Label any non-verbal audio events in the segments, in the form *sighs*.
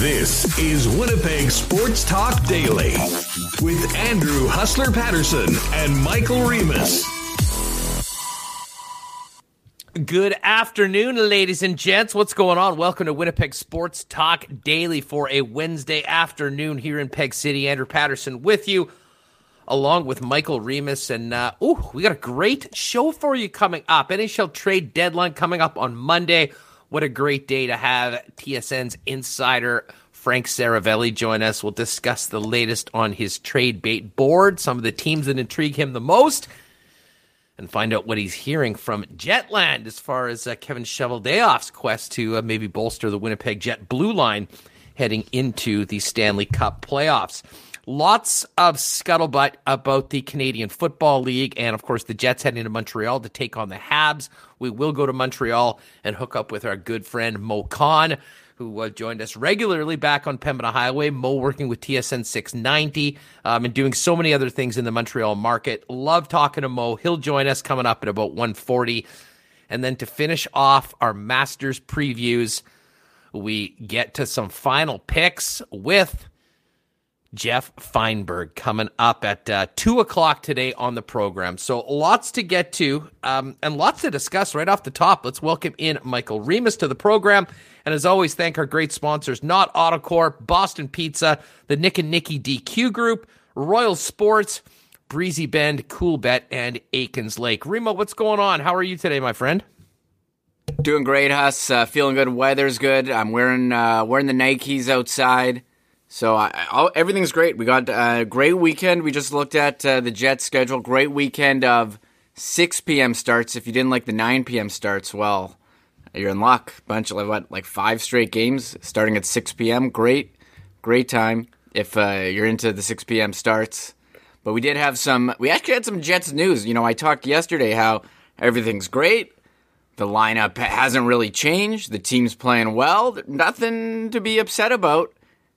This is Winnipeg Sports Talk Daily with Andrew Hustler Paterson and Michael Remis. Good afternoon, ladies and gents. What's going on? Welcome to Winnipeg Sports Talk Daily for a Wednesday afternoon here in Peg City. Andrew Paterson with you, along with Michael Remis. And, uh, oh, we got a great show for you coming up. NHL trade deadline coming up on Monday. What a great day to have TSN's insider Frank Seravalli join us. We'll discuss the latest on his trade bait board, some of the teams that intrigue him the most, and find out what he's hearing from Jetland as far as uh, Kevin Cheveldayoff's quest to uh, maybe bolster the Winnipeg Jet blue line heading into the Stanley Cup playoffs. Lots of scuttlebutt about the Canadian Football League, and of course, the Jets heading to Montreal to take on the Habs. We will go to Montreal and hook up with our good friend Moe Khan, who uh, joined us regularly back on Pembina Highway. Moe working with TSN 690 um, and doing so many other things in the Montreal market. Love talking to Moe. He'll join us coming up at about 140. And then to finish off our Masters previews, we get to some final picks with Geoff Fienberg coming up at uh, 2 o'clock today on the program. So lots to get to um, and lots to discuss right off the top. Let's welcome in Michael Remis to the program. And as always, thank our great sponsors, Nott Autocorp, Boston Pizza, the Nick and Nicky DQ Group, Royal Sports, Breezy Bend, Coolbet, and Aikens Lake. Remo, what's going on? How are you today, my friend? Doing great, Huss. Uh, feeling good. Weather's good. I'm wearing uh, wearing the Nikes outside. So I, all, everything's great. We got a great weekend. We just looked at uh, the Jets schedule. Great weekend of 6 p.m. starts. If you didn't like the 9 p.m. starts, well, you're in luck. Bunch of what, like five straight games starting at 6 p.m. Great, great time if uh, you're into the 6 p.m. starts. But we did have some. We actually had some Jets news. You know, I talked yesterday how everything's great. The lineup hasn't really changed. The team's playing well. Nothing to be upset about.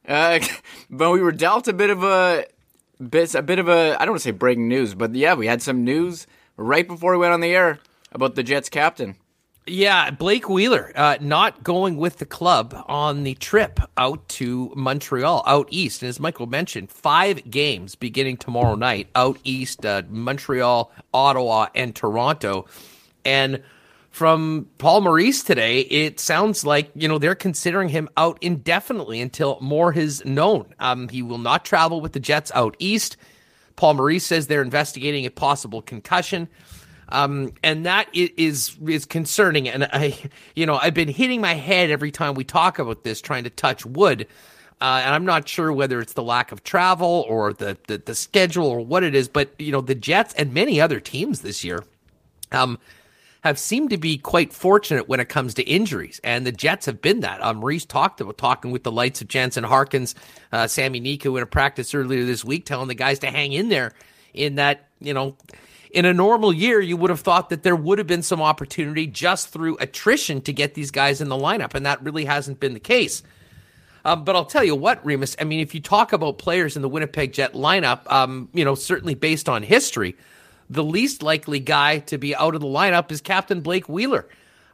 Uh, *laughs* but we were dealt a bit of a bit, a bit of a I don't want to say breaking news, but yeah, we had some news right before we went on the air about the Jets captain. Yeah, Blake Wheeler uh, not going with the club on the trip out to Montreal, out east. And as Michael mentioned, five games beginning tomorrow night out east, uh, Montreal, Ottawa, and Toronto. And from Paul Maurice today, it sounds like you know they're considering him out indefinitely until more is known. Um, he will not travel with the Jets out east. Paul Maurice says they're investigating a possible concussion, um, and that is is concerning. And I, you know, I've been hitting my head every time we talk about this, trying to touch wood. Uh, and I'm not sure whether it's the lack of travel or the, the the schedule or what it is, but you know the Jets and many other teams this year. Um, have seemed to be quite fortunate when it comes to injuries, and the Jets have been that. Um, Reese talked about talking with the lights of Jansen Harkins, uh, Sami Niku in a practice earlier this week, telling the guys to hang in there. In that, you know, in a normal year, you would have thought that there would have been some opportunity just through attrition to get these guys in the lineup, and that really hasn't been the case. Um, but I'll tell you what, Remis. I mean, if you talk about players in the Winnipeg Jet lineup, um, you know, certainly based on history, the least likely guy to be out of the lineup is Captain Blake Wheeler.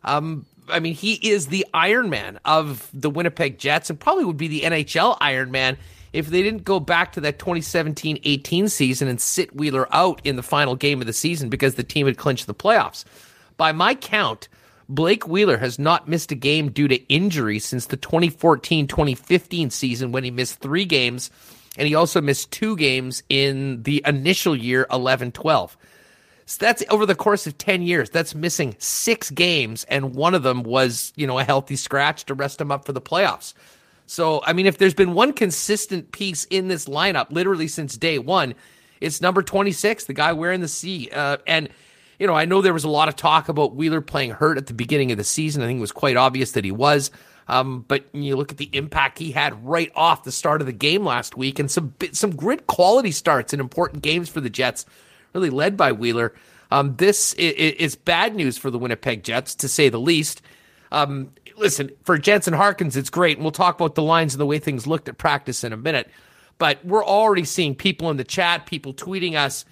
Um, I mean, he is the Iron Man of the Winnipeg Jets and probably would be the NHL Iron Man if they didn't go back to that 2017 18 season and sit Wheeler out in the final game of the season because the team had clinched the playoffs. By my count, Blake Wheeler has not missed a game due to injury since the 2014 2015 season when he missed three games and he also missed two games in the initial year 11 12. So that's over the course of 10 years. That's missing six games, and one of them was, you know, a healthy scratch to rest him up for the playoffs. So, I mean, if there's been one consistent piece in this lineup, literally since day one, it's number 26, the guy wearing the C. Uh, and, you know, I know there was a lot of talk about Wheeler playing hurt at the beginning of the season. I think it was quite obvious that he was. Um, but you look at the impact he had right off the start of the game last week, and some some grit quality starts in important games for the Jets, really led by Wheeler. Um, this is, bad news for the Winnipeg Jets, to say the least. Um, listen, for Jansen Harkins, it's great, and we'll talk about the lines and the way things looked at practice in a minute. But we're already seeing people in the chat, people tweeting us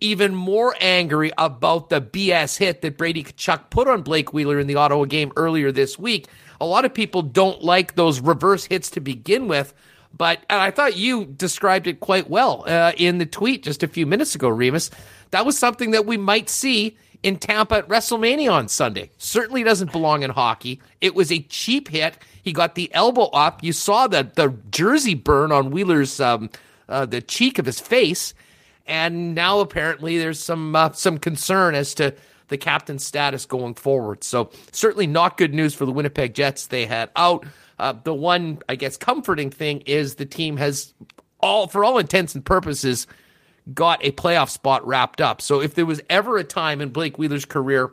even more angry about the BS hit that Brady Tkachuk put on Blake Wheeler in the Ottawa game earlier this week. A lot of people don't like those reverse hits to begin with, but I thought you described it quite well uh, in the tweet just a few minutes ago, Remis. That was something that we might see in Tampa at WrestleMania on Sunday. Certainly doesn't belong in hockey. It was a cheap hit. He got the elbow up. You saw the the jersey burn on Wheeler's um, uh, the cheek of his face, and now apparently there's some uh, some concern as to the captain status going forward. So certainly not good news for the Winnipeg Jets. They had out. Uh, the one, I guess, comforting thing is the team has all, for all intents and purposes, got a playoff spot wrapped up. So if there was ever a time in Blake Wheeler's career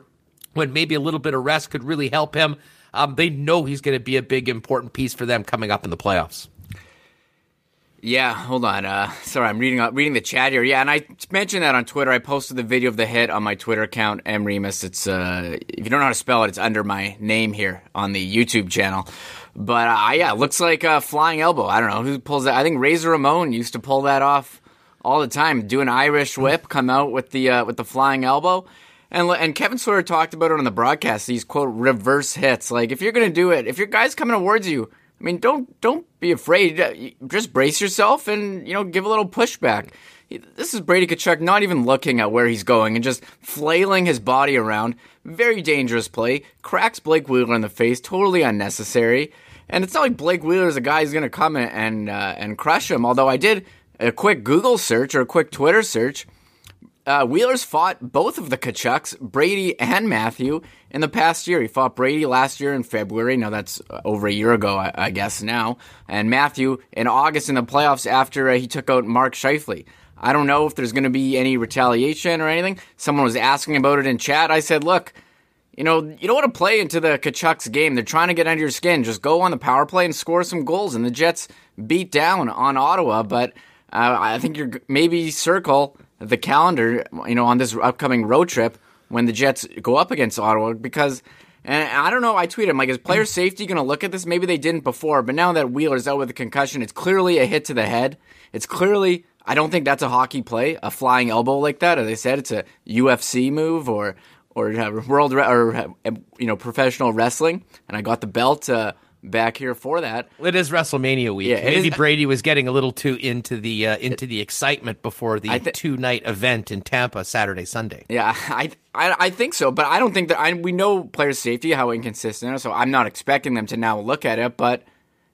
when maybe a little bit of rest could really help him, um, they know he's going to be a big important piece for them coming up in the playoffs. Yeah, hold on. Uh, sorry, I'm reading uh, reading the chat here. Yeah, and I mentioned that on Twitter. I posted the video of the hit on my Twitter account, M Remis. It's uh, if you don't know how to spell it, it's under my name here on the YouTube channel. But uh, yeah, looks like a flying elbow. I don't know who pulls that. I think Razor Ramon used to pull that off all the time. Do an Irish whip, come out with the uh, with the flying elbow. And, and Kevin Sawyer talked about it on the broadcast. These quote reverse hits. Like if you're gonna do it, if your guy's coming towards you, I mean, don't don't be afraid. Uh, just brace yourself and you know give a little pushback. This is Brady Tkachuk not even looking at where he's going and just flailing his body around. Very dangerous play. Cracks Blake Wheeler in the face. Totally unnecessary. And it's not like Blake Wheeler is a guy who's going to come and uh, and crush him. Although I did a quick Google search or a quick Twitter search uh, Wheeler's fought both of the Tkachuks, Brady and Matthew, in the past year. He fought Brady last year in February. Now that's uh, over a year ago, I, I guess now. And Matthew in August in the playoffs after uh, he took out Mark Scheifele. I don't know if there's going to be any retaliation or anything. Someone was asking about it in chat. I said, look, you know, you don't want to play into the Tkachuks game. They're trying to get under your skin. Just go on the power play and score some goals. And the Jets beat down on Ottawa, but uh, I think you're maybe circle the calendar, you know, on this upcoming road trip when the Jets go up against Ottawa because. And I don't know. I tweeted, I'm like, is player mm. safety going to look at this? Maybe they didn't before, but now that Wheeler's out with a concussion, it's clearly a hit to the head. It's clearly, I don't think that's a hockey play, a flying elbow like that. As I said, it's a UFC move or or uh, world or uh, you know professional wrestling. And I got the belt uh, back here for that. It is WrestleMania week. Yeah, Maybe is, Brady was getting a little too into the uh, into the excitement before the th- two night event in Tampa Saturday Sunday. Yeah, I, I, I think so, but I don't think that I we know player safety how inconsistent, so I'm not expecting them to now look at it, but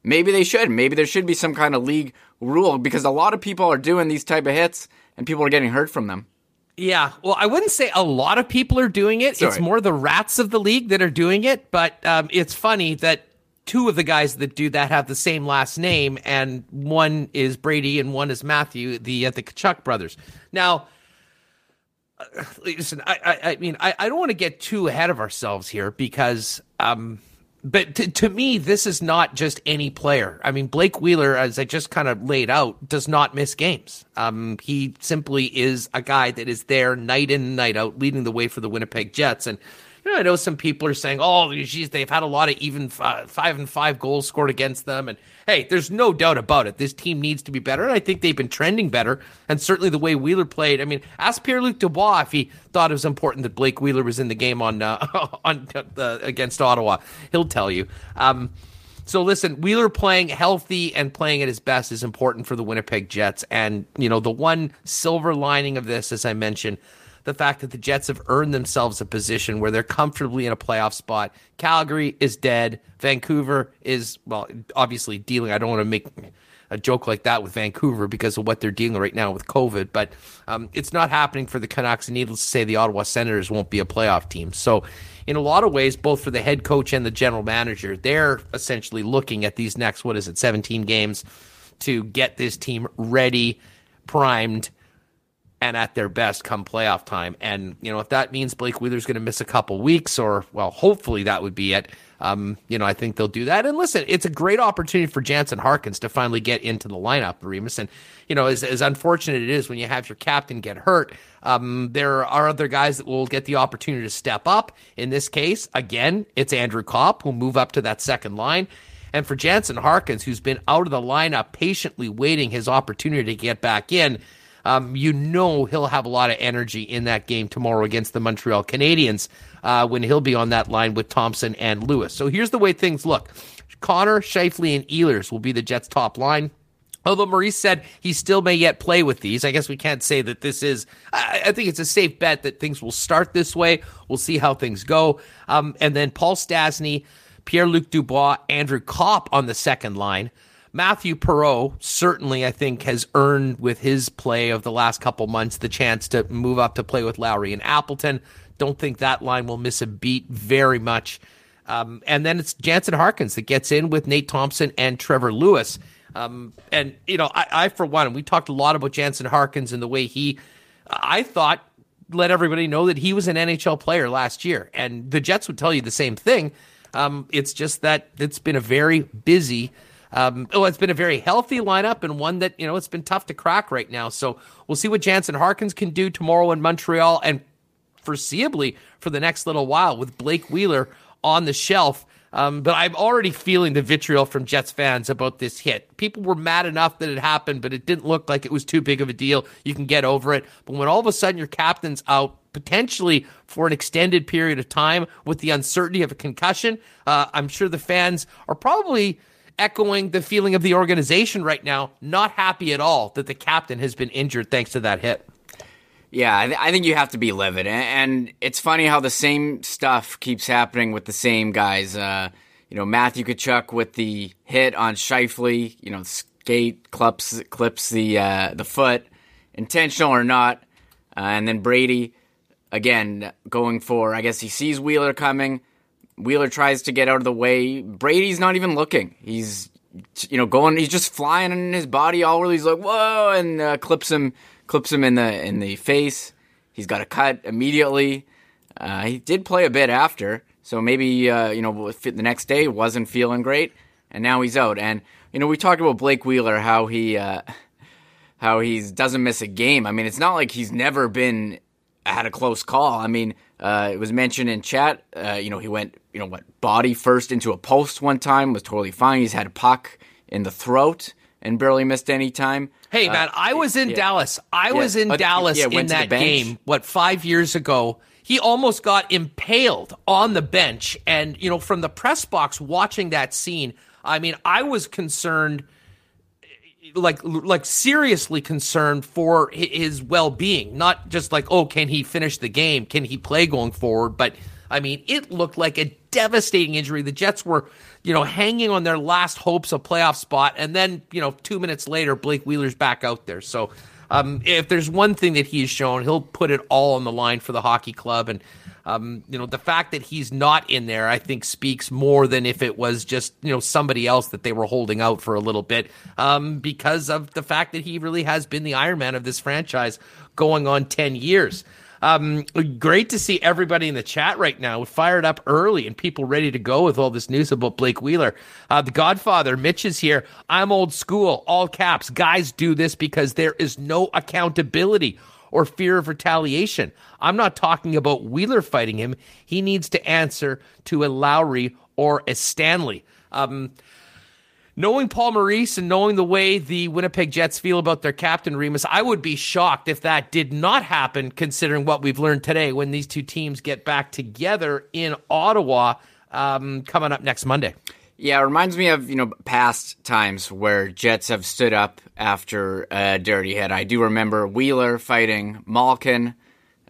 maybe they should. Maybe there should be some kind of league rule because a lot of people are doing these type of hits and people are getting hurt from them. Yeah, well, I wouldn't say a lot of people are doing it. Sorry. It's more the rats of the league that are doing it. But um, it's funny that two of the guys that do that have the same last name, and one is Brady and one is Matthew, the uh, the Tkachuk brothers. Now, uh, listen, I, I, I mean, I, I don't want to get too ahead of ourselves here because, um, but to, to me, this is not just any player. I mean, Blake Wheeler, as I just kind of laid out, does not miss games. Um, he simply is a guy that is there night in and night out, leading the way for the Winnipeg Jets, and know, I know some people are saying, "Oh, geez, they've had a lot of even five, five and five goals scored against them." And hey, there's no doubt about it. This team needs to be better, and I think they've been trending better. And certainly the way Wheeler played. I mean, ask Pierre Luc Dubois if he thought it was important that Blake Wheeler was in the game on uh, *laughs* on uh, against Ottawa. He'll tell you. Um, so listen, Wheeler playing healthy and playing at his best is important for the Winnipeg Jets. And you know, the one silver lining of this, as I mentioned the fact that the Jets have earned themselves a position where they're comfortably in a playoff spot. Calgary is dead. Vancouver is, well, obviously dealing. I don't want to make a joke like that with Vancouver because of what they're dealing right now with COVID, but um, it's not happening for the Canucks. And needless to say, the Ottawa Senators won't be a playoff team. So, in a lot of ways, both for the head coach and the general manager, they're essentially looking at these next, what is it, 17 games to get this team ready, primed, and at their best come playoff time. And, you know, if that means Blake Wheeler's going to miss a couple weeks, or, well, hopefully that would be it, um, you know, I think they'll do that. And listen, it's a great opportunity for Jansen Harkins to finally get into the lineup, Remis. And, you know, as, as unfortunate it is when you have your captain get hurt, um, there are other guys that will get the opportunity to step up. In this case, again, it's Andrew Copp who'll move up to that second line. And for Jansen Harkins, who's been out of the lineup patiently waiting his opportunity to get back in, Um, you know he'll have a lot of energy in that game tomorrow against the Montreal Canadiens uh, when he'll be on that line with Thompson and Lewis. So here's the way things look: Connor, Scheifele, and Ehlers will be the Jets' top line. Although Maurice said he still may yet play with these, I guess we can't say that this is. I, I think it's a safe bet that things will start this way. We'll see how things go. Um, and then Paul Stastny, Pierre Luc Dubois, Andrew Copp on the second line. Mathieu Perreault certainly, I think, has earned with his play of the last couple months the chance to move up to play with Lowry and Appleton. Don't think that line will miss a beat very much. Um, and then it's Jansen Harkins that gets in with Nate Thompson and Trevor Lewis. Um, and you know, I, I, for one, we talked a lot about Jansen Harkins and the way he, I thought, let everybody know that he was an NHL player last year, and the Jets would tell you the same thing. Um, it's just that it's been a very busy. Um, oh, it's been a very healthy lineup and one that you know it's been tough to crack right now. So we'll see what Jansen Harkins can do tomorrow in Montreal and foreseeably for the next little while with Blake Wheeler on the shelf. Um, but I'm already feeling the vitriol from Jets fans about this hit. People were mad enough that it happened, but it didn't look like it was too big of a deal. You can get over it. But when all of a sudden your captain's out, potentially for an extended period of time with the uncertainty of a concussion, uh, I'm sure the fans are probably echoing the feeling of the organization right now, not happy at all that the captain has been injured thanks to that hit. Yeah, I, th- I, think you have to be livid, and, it's funny how the same stuff keeps happening with the same guys. Uh, you know, Matthew Tkachuk with the hit on Scheifele, you know, skate clips clips the uh, the foot, intentional or not, uh, and then Brady again going for. I guess he sees Wheeler coming. Wheeler tries to get out of the way. Brady's not even looking. He's you know going. He's just flying in his body all over. He's like whoa, and uh, clips him clips him in the in the face. He's got a cut immediately. Uh, he did play a bit after, so maybe uh, you know the next day wasn't feeling great, and now he's out. And you know we talked about Blake Wheeler, how he uh, how he doesn't miss a game. I mean, it's not like he's never been had a close call. I mean, uh, it was mentioned in chat. Uh, you know, he went you know what body first into a post one time was totally fine. He's had a puck in the throat and barely missed any time. Hey, uh, man, I was in yeah. Dallas. I yeah. was in uh, Dallas yeah, in that game, what, five years ago. He almost got impaled on the bench. And, you know, from the press box watching that scene, I mean, I was concerned like like seriously concerned for his well-being not just like oh can he finish the game can he play going forward but i mean it looked like a devastating injury the jets were you know, hanging on their last hopes of playoff spot. And then, you know, two minutes later, Blake Wheeler's back out there. So um, if there's one thing that he's shown, he'll put it all on the line for the hockey club. And, um, you know, the fact that he's not in there, I think, speaks more than if it was just, you know, somebody else that they were holding out for a little bit um, because of the fact that he really has been the Iron Man of this franchise going on 10 years. Um, great to see everybody in the chat right now fired up early and people ready to go with all this news about Blake Wheeler. Uh, the Godfather, Mitch is here. I'm old school, all caps. Guys do this because there is no accountability or fear of retaliation. I'm not talking about Wheeler fighting him. He needs to answer to a Lowry or a Stanley. Um, knowing Paul Maurice and knowing the way the Winnipeg Jets feel about their captain Remis, I would be shocked if that did not happen, considering what we've learned today when these two teams get back together in Ottawa um, coming up next Monday. Yeah, it reminds me of you know past times where Jets have stood up after a dirty hit. I do remember Wheeler fighting Malkin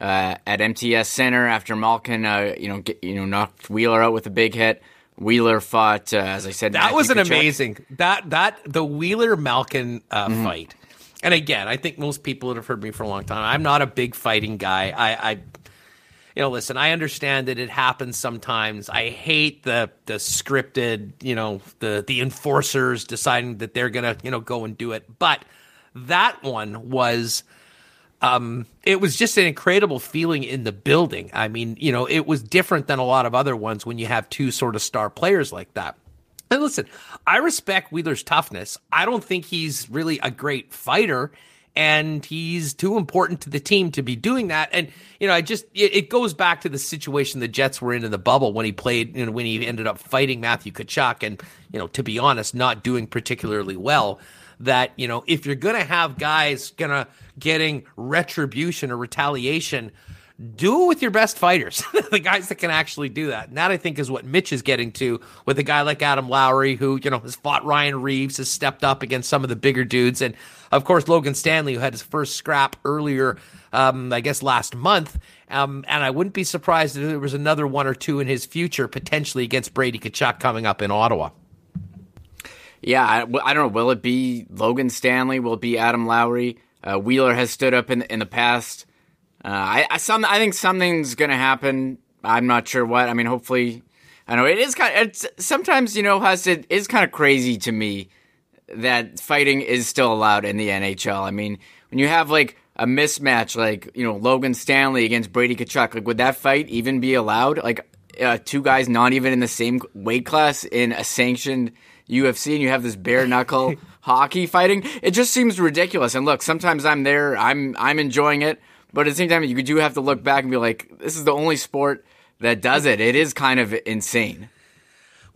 uh, at MTS Center after Malkin, uh, you know, get, you know, knocked Wheeler out with a big hit. Wheeler fought, uh, as I said, that Matthew was an Tkachuk. amazing that that the Wheeler Malkin uh, mm-hmm. fight. And again, I think most people that have heard me for a long time, I'm not a big fighting guy. I, I, you know, listen, I understand that it happens sometimes. I hate the the scripted, you know, the the enforcers deciding that they're gonna, you know, go and do it. But that one was um, it was just an incredible feeling in the building. I mean, you know, it was different than a lot of other ones when you have two sort of star players like that. And listen, I respect Wheeler's toughness. I don't think he's really a great fighter, and he's too important to the team to be doing that. And you know, I just it, it goes back to the situation the Jets were in in the bubble when he played, you know, when he ended up fighting Matthew Tkachuk, and you know, to be honest, not doing particularly well that, you know, if you're to have guys to getting retribution or retaliation, do it with your best fighters, *laughs* the guys that can actually do that. And that I think is what Mitch is getting to with a guy like Adam Lowry, who, you know, has fought Ryan Reaves, has stepped up against some of the bigger dudes. And of course, Logan Stanley, who had his first scrap earlier, um, I guess last month. Um, and I wouldn't be surprised if there was another one or two in his future, potentially against Brady Tkachuk coming up in Ottawa. Yeah, I, I, don't know. Will it be Logan Stanley? Will it be Adam Lowry? Uh, Wheeler has stood up in in the past. Uh, I, I some I think something's going to happen. I'm not sure what. I mean, hopefully, I know it is kind. Of, it's sometimes you know, Huss, it is kind of crazy to me that fighting is still allowed in the NHL. I mean, when you have like a mismatch, like you know Logan Stanley against Brady Tkachuk, like would that fight even be allowed? Like uh, two guys not even in the same weight class in a sanctioned UFC and you have this bare knuckle *laughs* hockey fighting. It just seems ridiculous. And look, sometimes I'm there, I'm I'm enjoying it, but at the same time, you do have to look back and be like, this is the only sport that does it. It is kind of insane.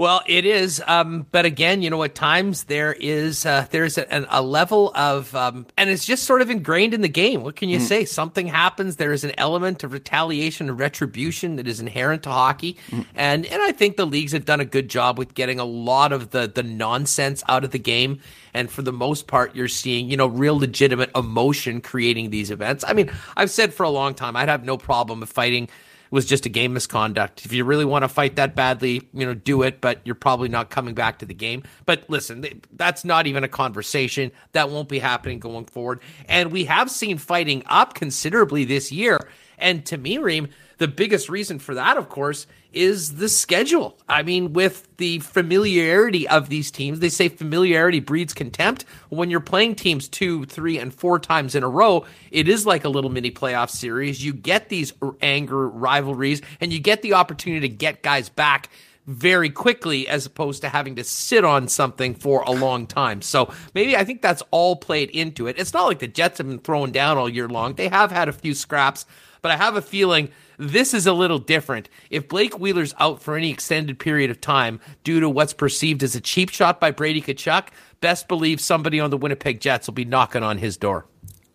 Well, it is, um, but again, you know, at times there is uh, there's a, a level of, um, and it's just sort of ingrained in the game. What can you mm. say? Something happens. There is an element of retaliation and retribution that is inherent to hockey, mm. and and I think the leagues have done a good job with getting a lot of the the nonsense out of the game. And for the most part, you're seeing, you know, real legitimate emotion creating these events. I mean, I've said for a long time, I'd have no problem with fighting was just a game misconduct. If you really want to fight that badly, you know, do it, but you're probably not coming back to the game. But listen, that's not even a conversation. That won't be happening going forward. And we have seen fighting up considerably this year. And to me, Reem, the biggest reason for that, of course, is the schedule. I mean, with the familiarity of these teams, they say familiarity breeds contempt. When you're playing teams two, three, and four times in a row, it is like a little mini playoff series. You get these anger rivalries and you get the opportunity to get guys back very quickly as opposed to having to sit on something for a long time. So maybe I think that's all played into it. It's not like the Jets have been thrown down all year long. They have had a few scraps, but I have a feeling this is a little different. If Blake Wheeler's out for any extended period of time due to what's perceived as a cheap shot by Brady Tkachuk, best believe somebody on the Winnipeg Jets will be knocking on his door.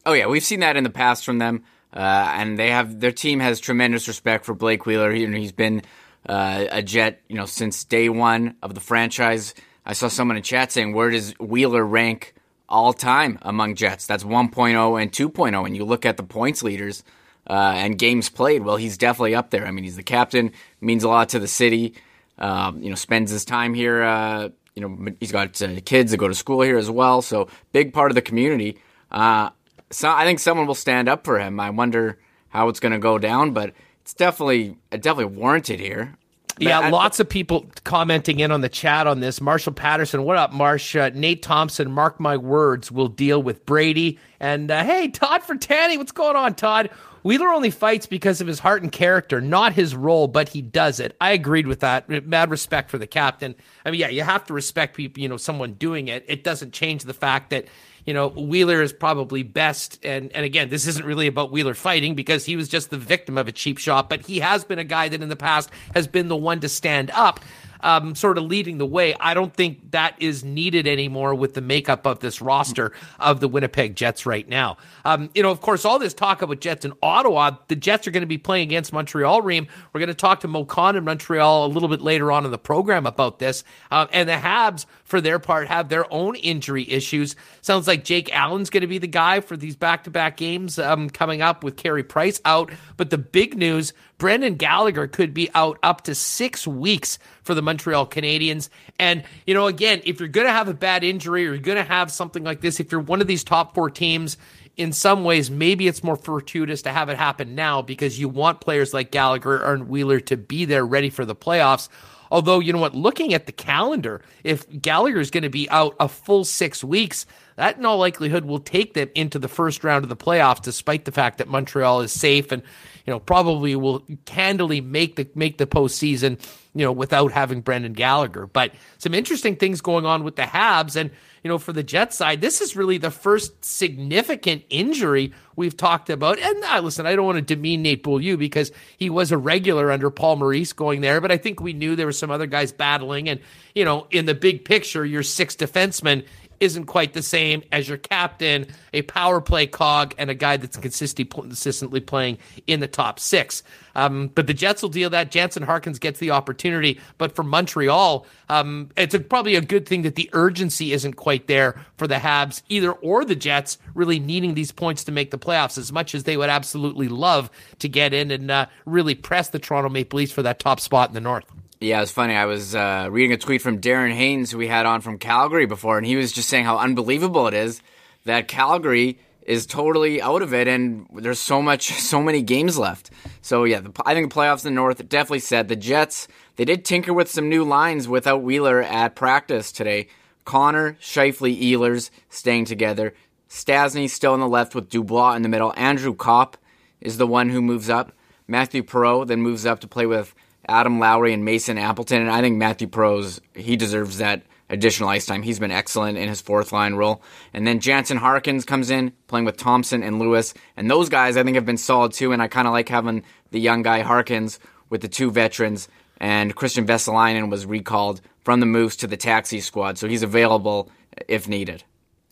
Oh yeah, we've seen that in the past from them, uh, and they have their team has tremendous respect for Blake Wheeler. He, he's been uh, a Jet, you know, since day one of the franchise. I saw someone in chat saying, "Where does Wheeler rank all time among Jets?" That's 1.0 and 2.0, and you look at the points leaders uh, and games played, well, he's definitely up there. I mean, he's the captain, means a lot to the city. Um, you know, spends his time here. Uh, you know, he's got uh, kids that go to school here as well, so big part of the community. Uh, so I think someone will stand up for him. I wonder how it's going to go down, but it's definitely definitely warranted here. Yeah, I, lots of people commenting in on the chat on this. Marshall Patterson, what up, Marsh? Uh, Nate Thompson, mark my words, we'll deal with Brady. And uh, hey, Todd for Tanny, what's going on, Todd? Wheeler only fights because of his heart and character, not his role, but he does it. I agreed with that. Mad respect for the captain. I mean, yeah, you have to respect people, you know, someone doing it. It doesn't change the fact that, you know, Wheeler is probably best. And, and again, this isn't really about Wheeler fighting because he was just the victim of a cheap shot, but he has been a guy that in the past has been the one to stand up um, sort of leading the way. I don't think that is needed anymore with the makeup of this roster of the Winnipeg Jets right now. Um, you know, of course, all this talk about Jets in Ottawa, the Jets are going to be playing against Montreal. Ream, we're going to talk to Mo Khan in Montreal a little bit later on in the program about this. Uh, and the Habs, for their part, have their own injury issues. Sounds like Jake Allen's going to be the guy for these back-to-back games um, coming up with Carey Price out. But the big news Brendan Gallagher could be out up to six weeks for the Montreal Canadiens. And, you know, again, if you're going to have a bad injury or you're going to have something like this, if you're one of these top four teams, in some ways, maybe it's more fortuitous to have it happen now because you want players like Gallagher and Wheeler to be there ready for the playoffs. Although, you know what, looking at the calendar, if Gallagher is going to be out a full six weeks, that in all likelihood will take them into the first round of the playoffs, despite the fact that Montreal is safe and you know, probably will candidly make the make the postseason, you know, without having Brendan Gallagher. But some interesting things going on with the Habs, and you know, for the Jets side, this is really the first significant injury we've talked about. And uh, listen, I don't want to demean Nate Beaulieu because he was a regular under Paul Maurice going there, but I think we knew there were some other guys battling, and you know, in the big picture, your six defensemen isn't quite the same as your captain, a power play cog, and a guy that's consistently playing in the top six. Um, but the Jets will deal that. Jansen Harkins gets the opportunity. But for Montreal, um, it's a, probably a good thing that the urgency isn't quite there for the Habs, either or the Jets really needing these points to make the playoffs as much as they would absolutely love to get in and uh, really press the Toronto Maple Leafs for that top spot in the North. Yeah, it was funny. I was uh, reading a tweet from Darren Haynes, who we had on from Calgary before, and he was just saying how unbelievable it is that Calgary is totally out of it, and there's so much, *laughs* so many games left. So yeah, the, I think the playoffs in the North definitely said the Jets. They did tinker with some new lines without Wheeler at practice today. Connor, Scheifele, Ehlers staying together. Stastny still on the left with Dubois in the middle. Andrew Copp is the one who moves up. Mathieu Perreault then moves up to play with Adam Lowry and Mason Appleton, and I think Mathieu Perreault's he deserves that additional ice time. He's been excellent in his fourth line role. And then Jansen Harkins comes in playing with Thompson and Lewis. And those guys I think have been solid too. And I kind of like having the young guy Harkins with the two veterans. And Kristian Vesalainen was recalled from the Moose to the taxi squad. So he's available if needed.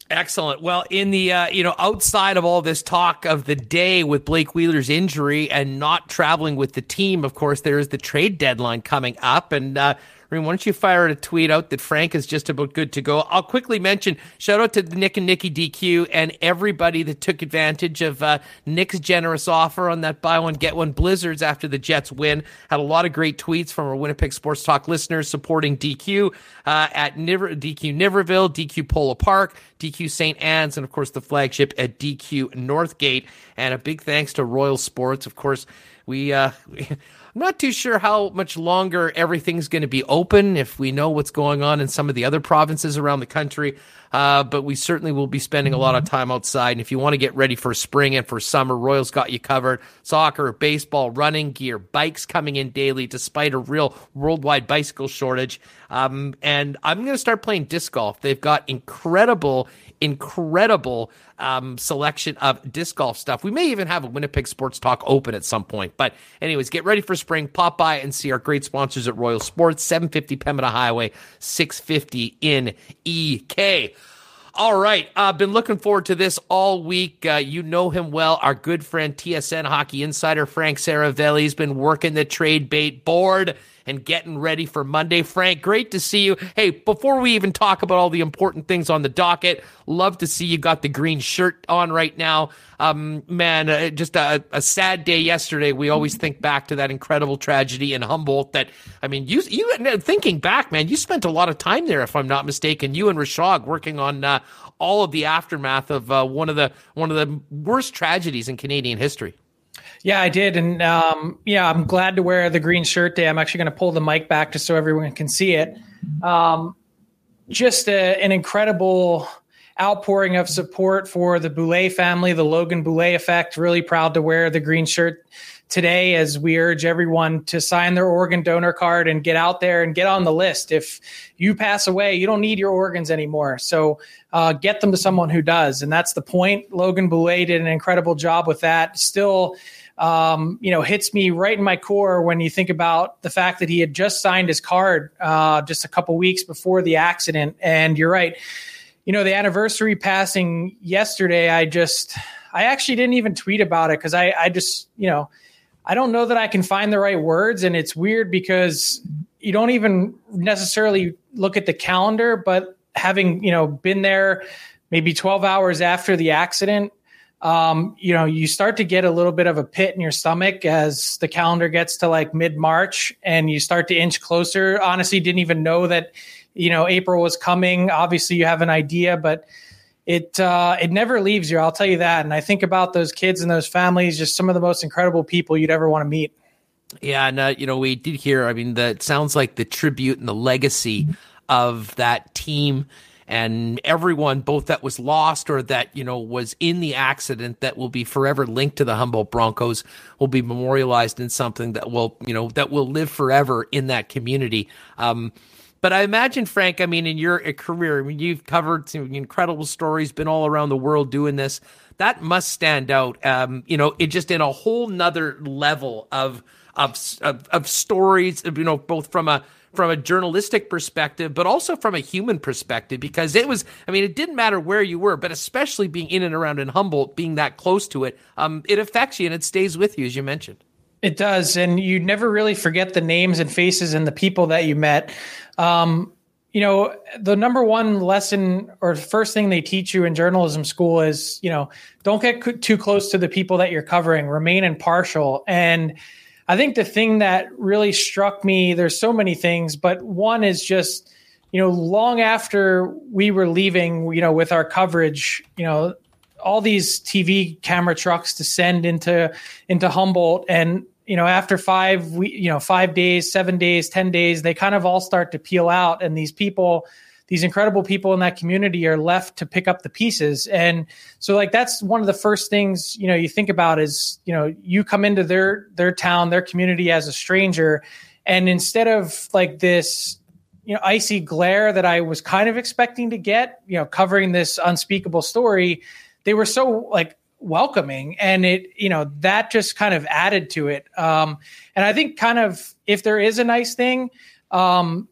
Excellent. Well, in the uh, you know outside of all this talk of the day with Blake Wheeler's injury and not traveling with the team, of course, there is the trade deadline coming up, and uh, Mean, why don't you fire a tweet out that Frank is just about good to go? I'll quickly mention shout out to Nick and Nikki DQ and everybody that took advantage of uh, Nick's generous offer on that buy one get one Blizzards after the Jets win. Had a lot of great tweets from our Winnipeg Sports Talk listeners supporting DQ uh, at Niver- DQ Niverville, DQ Polo Park, DQ St. Anne's, and of course the flagship at DQ Northgate. And a big thanks to Royal Sports, of course. We, uh, *laughs* I'm not too sure how much longer everything's going to be open if we know what's going on in some of the other provinces around the country. Uh, but we certainly will be spending a lot of time outside. And if you want to get ready for spring and for summer, Royals got you covered. Soccer, baseball, running gear, bikes coming in daily despite a real worldwide bicycle shortage. Um, and I'm going to start playing disc golf. They've got incredible incredible um, selection of disc golf stuff. We may even have a Winnipeg Sports Talk open at some point. But, anyways, get ready for spring. Pop by and see our great sponsors at Royal Sports, 750 Pembina Highway, 650 in EK. All right. I've uh, been looking forward to this all week. Uh, you know him well. Our good friend, TSN hockey insider Frank Seravalli, has been working the trade bait board and getting ready for Monday. Frank, great to see you. Hey, before we even talk about all the important things on the docket, love to see you got the green shirt on right now. Um, man, uh, just a, a, sad day yesterday. We always think back to that incredible tragedy in Humboldt. That I mean, you you thinking back, man, you spent a lot of time there, if I'm not mistaken. You and Rishaug working on uh, all of the aftermath of uh, one of the one of the worst tragedies in Canadian history. Yeah, I did, and um, yeah, I'm glad to wear the green shirt day. I'm actually going to pull the mic back just so everyone can see it. Um, just a, an incredible outpouring of support for the Boulet family, the Logan Boulet effect. Really proud to wear the green shirt today as we urge everyone to sign their organ donor card and get out there and get on the list. If you pass away, you don't need your organs anymore. So uh, get them to someone who does. And that's the point. Logan Boulet did an incredible job with that. Still, um, you know, hits me right in my core when you think about the fact that he had just signed his card uh, just a couple weeks before the accident. And you're right. You know, the anniversary passing yesterday, I just, I actually didn't even tweet about it because I, I just, you know, I don't know that I can find the right words. And it's weird because you don't even necessarily look at the calendar, but having, you know, been there maybe 12 hours after the accident, um, you know, you start to get a little bit of a pit in your stomach as the calendar gets to like mid March and you start to inch closer. Honestly, didn't even know that, you know, April was coming. Obviously, you have an idea, but it uh, it never leaves you. I'll tell you that. And I think about those kids and those families, just some of the most incredible people you'd ever want to meet. Yeah, and uh, you know, we did hear. I mean, that sounds like the tribute and the legacy of that team and everyone both that was lost or that you know was in the accident that will be forever linked to the Humboldt Broncos will be memorialized in something that will you know that will live forever in that community. Um, but I imagine, Frank, I mean, in your career, I mean, you've covered some incredible stories, been all around the world doing this. That must stand out, um, you know, it just in a whole nother level of of, of, of stories, you know, both from a from a journalistic perspective, but also from a human perspective, because it was, I mean, it didn't matter where you were, but especially being in and around in Humboldt, being that close to it, um, it affects you and it stays with you, as you mentioned. It does. And you never really forget the names and faces and the people that you met. Um, you know, the number one lesson or first thing they teach you in journalism school is, you know, don't get too close to the people that you're covering, remain impartial. And I think the thing that really struck me, there's so many things, but one is just, you know, long after we were leaving, you know, with our coverage, you know, all these TV camera trucks to send into into Humboldt and you know after five we you know five days seven days ten days they kind of all start to peel out and these people these incredible people in that community are left to pick up the pieces. And so like that's one of the first things you know you think about is you know you come into their their town their community as a stranger. And instead of like this you know icy glare that i was kind of expecting to get you know covering this unspeakable story they were so like welcoming. And it you know that just kind of added to it. Um and i think kind of if there is a nice thing um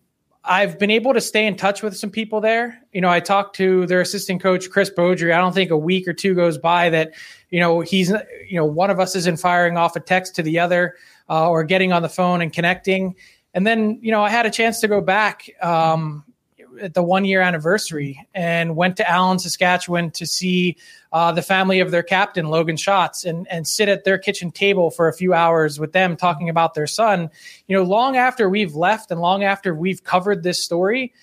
i've been able to stay in touch with some people there. You know i talked to their assistant coach chris beaudry. I don't think a week or two goes by that you know he's you know one of us isn't firing off a text to the other uh, or getting on the phone and connecting. And then you know i had a chance to go back um at the one year anniversary and went to Allan, Saskatchewan to see uh, the family of their captain, Logan Schatz, and, and sit at their kitchen table for a few hours with them talking about their son. You know, long after we've left and long after we've covered this story,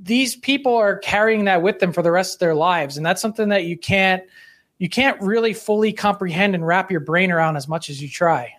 these people are carrying that with them for the rest of their lives. And that's something that you can't you can't really fully comprehend and wrap your brain around as much as you try.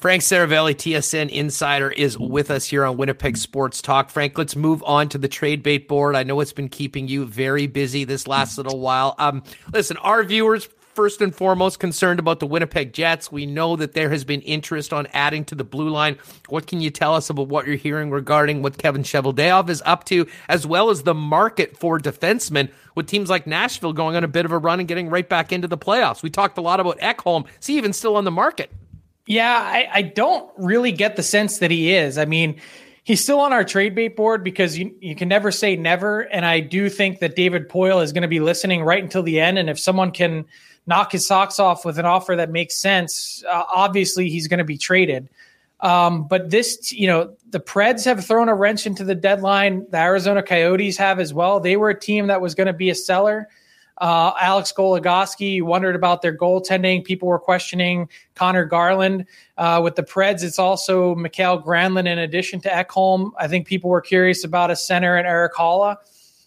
Frank Seravalli, TSN Insider, is with us here on Winnipeg Sports Talk. Frank, let's move on to the trade bait board. I know it's been keeping you very busy this last little while. Um, listen, our viewers, first and foremost concerned about the Winnipeg Jets. We know that there has been interest on adding to the blue line. What can you tell us about what you're hearing regarding what Kevin Cheveldayoff is up to, as well as the market for defensemen with teams like Nashville going on a bit of a run and getting right back into the playoffs? We talked a lot about Ekholm. Is he even still on the market? Yeah, I, I don't really get the sense that he is. I mean, he's still on our trade bait board because you, you can never say never. And I do think that David Poile is going to be listening right until the end. And if someone can knock his socks off with an offer that makes sense, uh, obviously he's going to be traded. Um, but this, you know, the Preds have thrown a wrench into the deadline. The Arizona Coyotes have as well. They were a team that was going to be a seller. Uh, Alex Goligoski you wondered about their goaltending. People were questioning Conor Garland. Uh, with the Preds, it's also Mikael Granlund in addition to Ekholm. I think people were curious about a center and Erik Haula.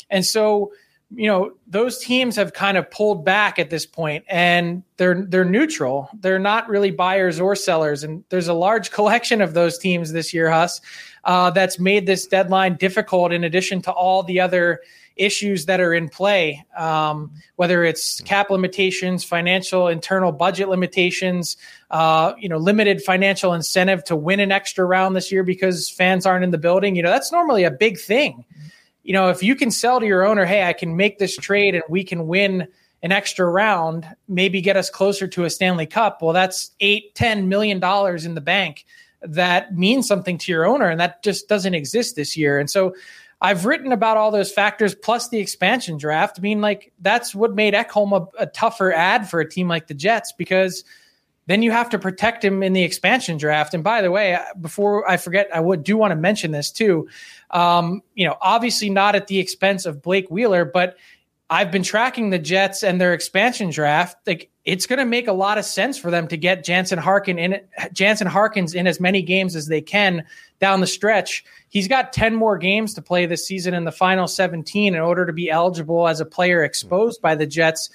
And so, you know, those teams have kind of pulled back at this point and they're they're neutral. They're not really buyers or sellers. And there's a large *laughs* collection of those teams this year, Huss, uh, that's made this deadline difficult in addition to all the other – issues that are in play, um, whether it's cap limitations, financial internal budget limitations, uh, you know, limited financial incentive to win an extra round this year because fans aren't in the building. You know, that's normally a big thing. You know, if you can sell to your owner, hey, I can make this trade and we can win an extra round, maybe get us closer to a Stanley Cup. Well, that's eight, ten million dollars in the bank that means something to your owner, and that just doesn't exist this year. And so I've written about all those factors plus the expansion draft. I mean, like that's what made Ekholm a, a, tougher ad for a team like the Jets because then you have to protect him in the expansion draft. And by the way, before I forget, I would do want to mention this too. Um, you know, obviously not at the expense of Blake Wheeler, but I've been tracking the Jets and their expansion draft. Like it's going to make a lot of sense for them to get Jansen Harkin in Jansen Harkins in as many games as they can down the stretch. He's got 10 more games to play this season in the final 17 in order to be eligible as a player exposed by the Jets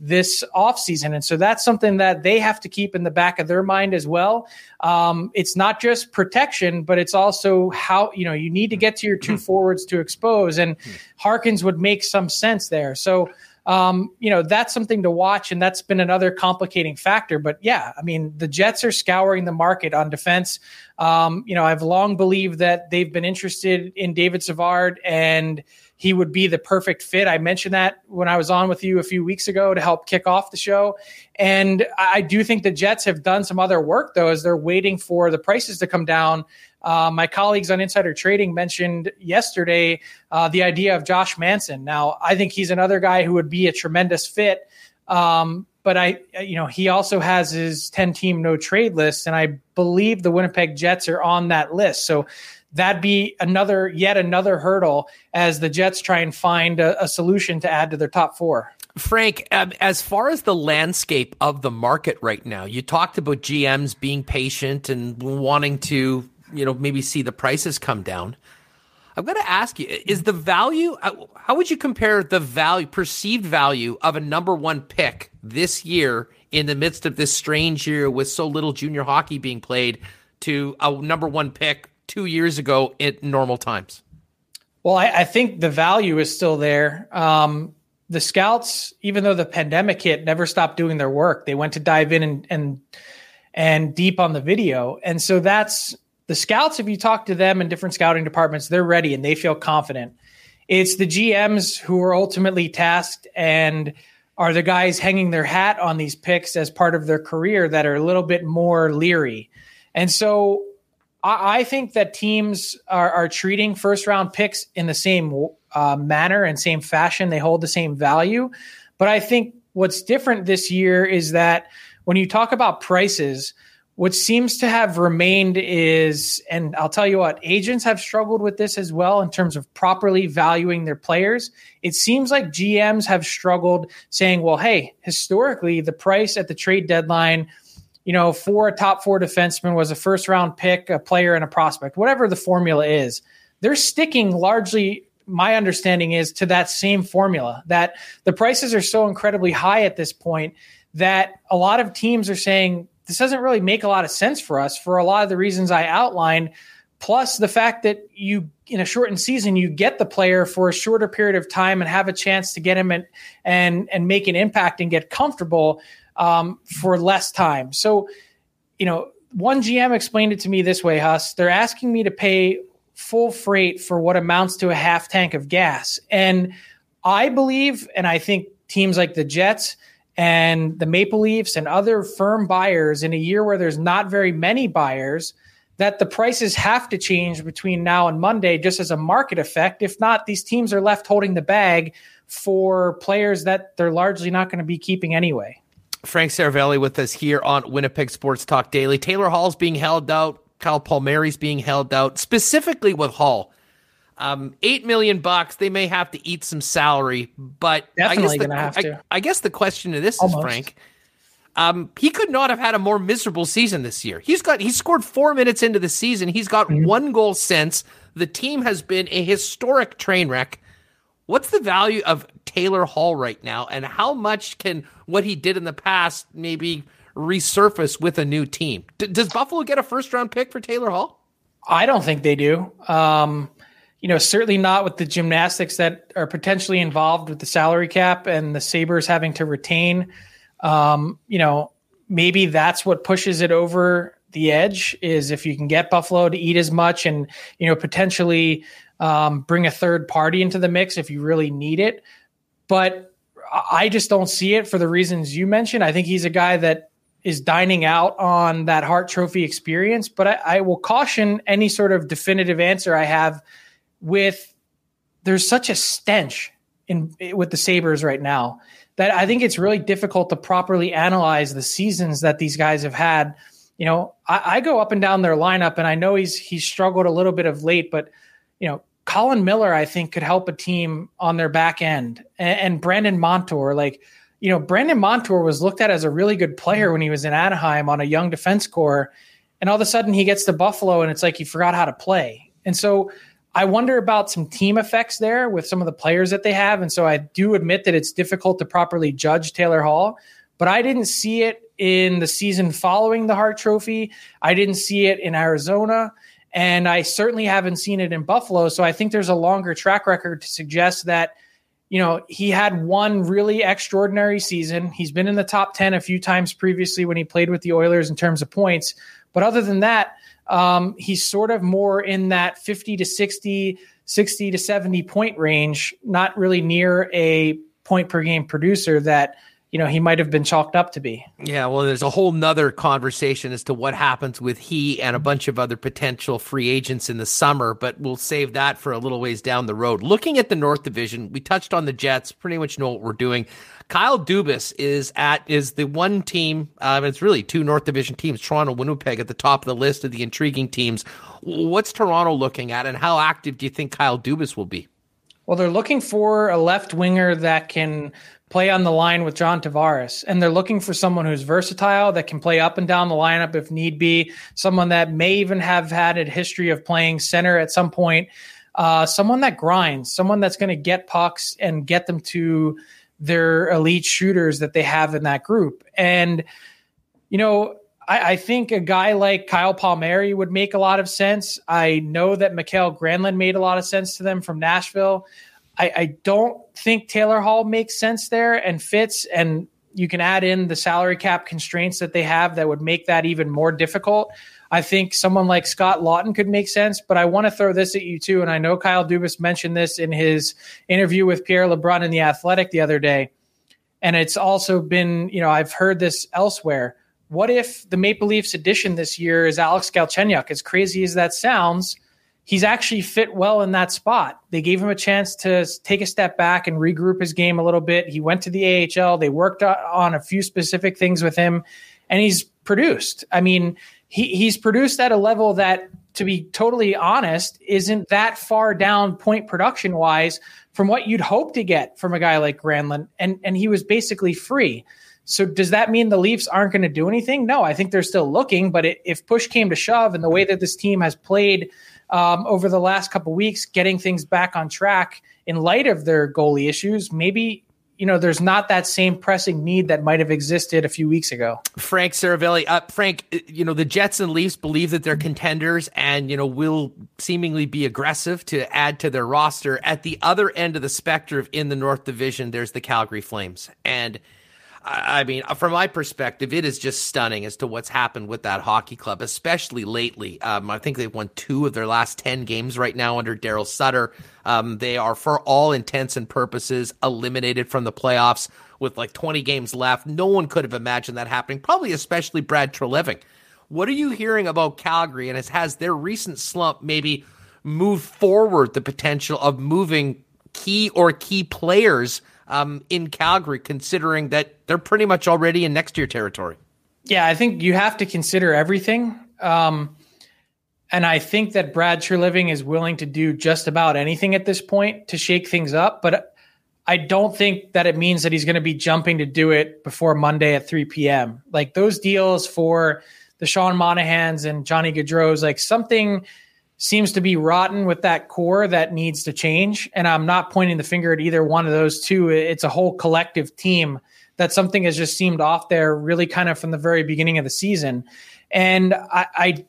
this offseason. And so that's something that they have to keep in the back of their mind as well. Um, it's not just protection, but it's also how, you know, you need to get to your two forwards to expose. And. Harkins would make some sense there. So, um, you know, that's something to watch. And that's been another complicating factor. But yeah, I mean, the Jets are scouring the market on defense. Um, you know, I've long believed that they've been interested in David Savard and he would be the perfect fit. I mentioned that when I was on with you a few weeks ago to help kick off the show. And I do think the Jets have done some other work, though, as they're waiting for the prices to come down. Uh, my colleagues on Insider Trading mentioned yesterday uh, the idea of Josh Manson. Now, I think he's another guy who would be a tremendous fit. Um, but I, you know, he also has his 10 team no trade list, and I believe the Winnipeg Jets are on that list. So that'd be another, yet another hurdle as the Jets try and find a, a solution to add to their top four. Frank, um, as far as the landscape of the market right now, you talked about GMs being patient and wanting to, you know, maybe see the prices come down. I'm going to ask you: Is the value? Uh, how would you compare the value, perceived value, of a number one pick this year in the midst of this strange year with so little junior hockey being played, to a number one pick two years ago at normal times? Well, I, I think the value is still there. Um, the scouts, even though the pandemic hit, never stopped doing their work. They went to dive in and and and deep on the video, and so that's the scouts, if you talk to them in different scouting departments, they're ready and they feel confident. It's the GMs who are ultimately tasked and are the guys hanging their hat on these picks as part of their career that are a little bit more leery. And so I, I think that teams are, are, treating first round picks in the same uh, manner and same fashion. They hold the same value. But I think what's different this year is that when you talk about prices, what seems to have remained is, and I'll tell you what, agents have struggled with this as well in terms of properly valuing their players. It seems like GMs have struggled saying, well, hey, historically, the price at the trade deadline, you know, for a top four defenseman was a first round pick, a player, and a prospect, whatever the formula is. They're sticking largely my understanding is to that same formula that the prices are so incredibly high at this point that a lot of teams are saying this doesn't really make a lot of sense for us for a lot of the reasons I outlined. Plus the fact that you in a shortened season you get the player for a shorter period of time and have a chance to get him and and and make an impact and get comfortable um, for less time. So, you know, one GM explained it to me this way, Huss. They're asking me to pay full freight for what amounts to a half tank of gas, and I believe, and I think teams like the Jets and the Maple Leafs and other firm buyers in a year where there's not very many buyers, that the prices have to change between now and Monday just as a market effect. If not, these teams are left holding the bag for players that they're largely not going to be keeping anyway. Frank Seravalli with us here on Winnipeg Sports Talk Daily. Taylor Hall's being held out. Kyle Palmieri's being held out, specifically with Hall. Um, eight million bucks. They may have to eat some salary, but definitely I guess the, gonna have to. I, I, guess the question to this Almost. is Frank. Um, he could not have had a more miserable season this year. He's got he scored four minutes into the season. He's got mm-hmm. one goal since. The team has been a historic train wreck. What's the value of Taylor Hall right now, and how much can what he did in the past maybe resurface with a new team? D- does Buffalo get a first round pick for Taylor Hall? I don't think they do. Um, you know, certainly not with the gymnastics that are potentially involved with the salary cap and the Sabres having to retain. Um, you know, maybe that's what pushes it over the edge is if you can get Buffalo to eat as much and, you know, potentially um, bring a third party into the mix if you really need it. But I just don't see it for the reasons you mentioned. I think he's a guy that is dining out on that Hart Trophy experience. But I, I will caution any sort of definitive answer I have with there's such a stench in with the Sabres right now that I think it's really difficult to properly analyze the seasons that these guys have had. You know, I, I go up and down their lineup, and I know he's he's struggled a little bit of late, but you know, Colin Miller, I think, could help a team on their back end, and, and Brandon Montour, like you know, Brandon Montour was looked at as a really good player when he was in Anaheim on a young defense core, and all of a sudden he gets to Buffalo, and it's like he forgot how to play, and so I wonder about some team effects there with some of the players that they have. And so I do admit that it's difficult to properly judge Taylor Hall, but I didn't see it in the season following the Hart Trophy. I didn't see it in Arizona. And I certainly haven't seen it in Buffalo. So I think there's a longer track record to suggest that, you know, he had one really extraordinary season. He's been in the top 10 a few times previously when he played with the Oilers in terms of points. But other than that, um, he's sort of more in that 50 to 60, 60 to 70 point range, not really near a point per game producer that you know he might have been chalked up to be. Yeah well there's a whole nother conversation as to what happens with he and a bunch of other potential free agents in the summer but we'll save that for a little ways down the road. Looking at the north division we touched on the jets pretty much know what we're doing kyle dubas is at is the one team um, it's really two north division teams toronto winnipeg at the top of the list of the intriguing teams what's toronto looking at and how active do you think kyle dubas will be well, they're looking for a left winger that can play on the line with John Tavares, and they're looking for someone who's versatile that can play up and down the lineup if need be. Someone that may even have had a history of playing center at some point. Uh, someone that grinds, someone that's going to get pucks and get them to their elite shooters that they have in that group. And you know, I, I, think a guy like Kyle Palmieri would make a lot of sense. I know that Mikael Granlund made a lot of sense to them from Nashville. I, I don't think Taylor Hall makes sense there and fits. And you can add in the salary cap constraints that they have that would make that even more difficult. I think someone like Scott Laughton could make sense, but I want to throw this at you too. And I know Kyle Dubas mentioned this in his interview with Pierre LeBrun in The Athletic the other day. And it's also been, you know, I've heard this elsewhere what if the Maple Leafs addition this year is Alex Galchenyuk? As crazy as that sounds, he's actually fit well in that spot. They gave him a chance to take a step back and regroup his game a little bit. He went to the AHL. They worked on a few specific things with him, and he's produced. I mean, he, he's produced at a level that, to be totally honest, isn't that far down point production wise from what you'd hope to get from a guy like Granlund. And, and he was basically free. So does that mean the Leafs aren't going to do anything? No, I think they're still looking. But it, if push came to shove, and the way that this team has played um, over the last couple weeks, getting things back on track in light of their goalie issues, maybe you know there's not that same pressing need that might have existed a few weeks ago. Frank Seravalli, uh, Frank, uh, you know the Jets and Leafs believe that they're contenders and you know will seemingly be aggressive to add to their roster. At the other end of the spectrum in the North Division, there's the Calgary Flames and I mean, from my perspective, it is just stunning as to what's happened with that hockey club, especially lately. Um, I think they've won two of their last 10 games right now under Daryl Sutter. Um, they are, for all intents and purposes, eliminated from the playoffs with like 20 games left. No one could have imagined that happening, probably especially Brad Treliving. What are you hearing about Calgary? And has, has their recent slump maybe moved forward the potential of moving key or key players? Um, in Calgary, considering that they're pretty much already in next year territory? Yeah, I think you have to consider everything. Um, and I think that Brad Treliving is willing to do just about anything at this point to shake things up. But I don't think that it means that he's going to be jumping to do it before Monday at 3 p.m. Like those deals for the Sean Monahans and Johnny Gaudreau's, like something – seems to be rotten with that core that needs to change. And I'm not pointing the finger at either one of those two. It's a whole collective team that something has just seemed off there really kind of from the very beginning of the season. And I, I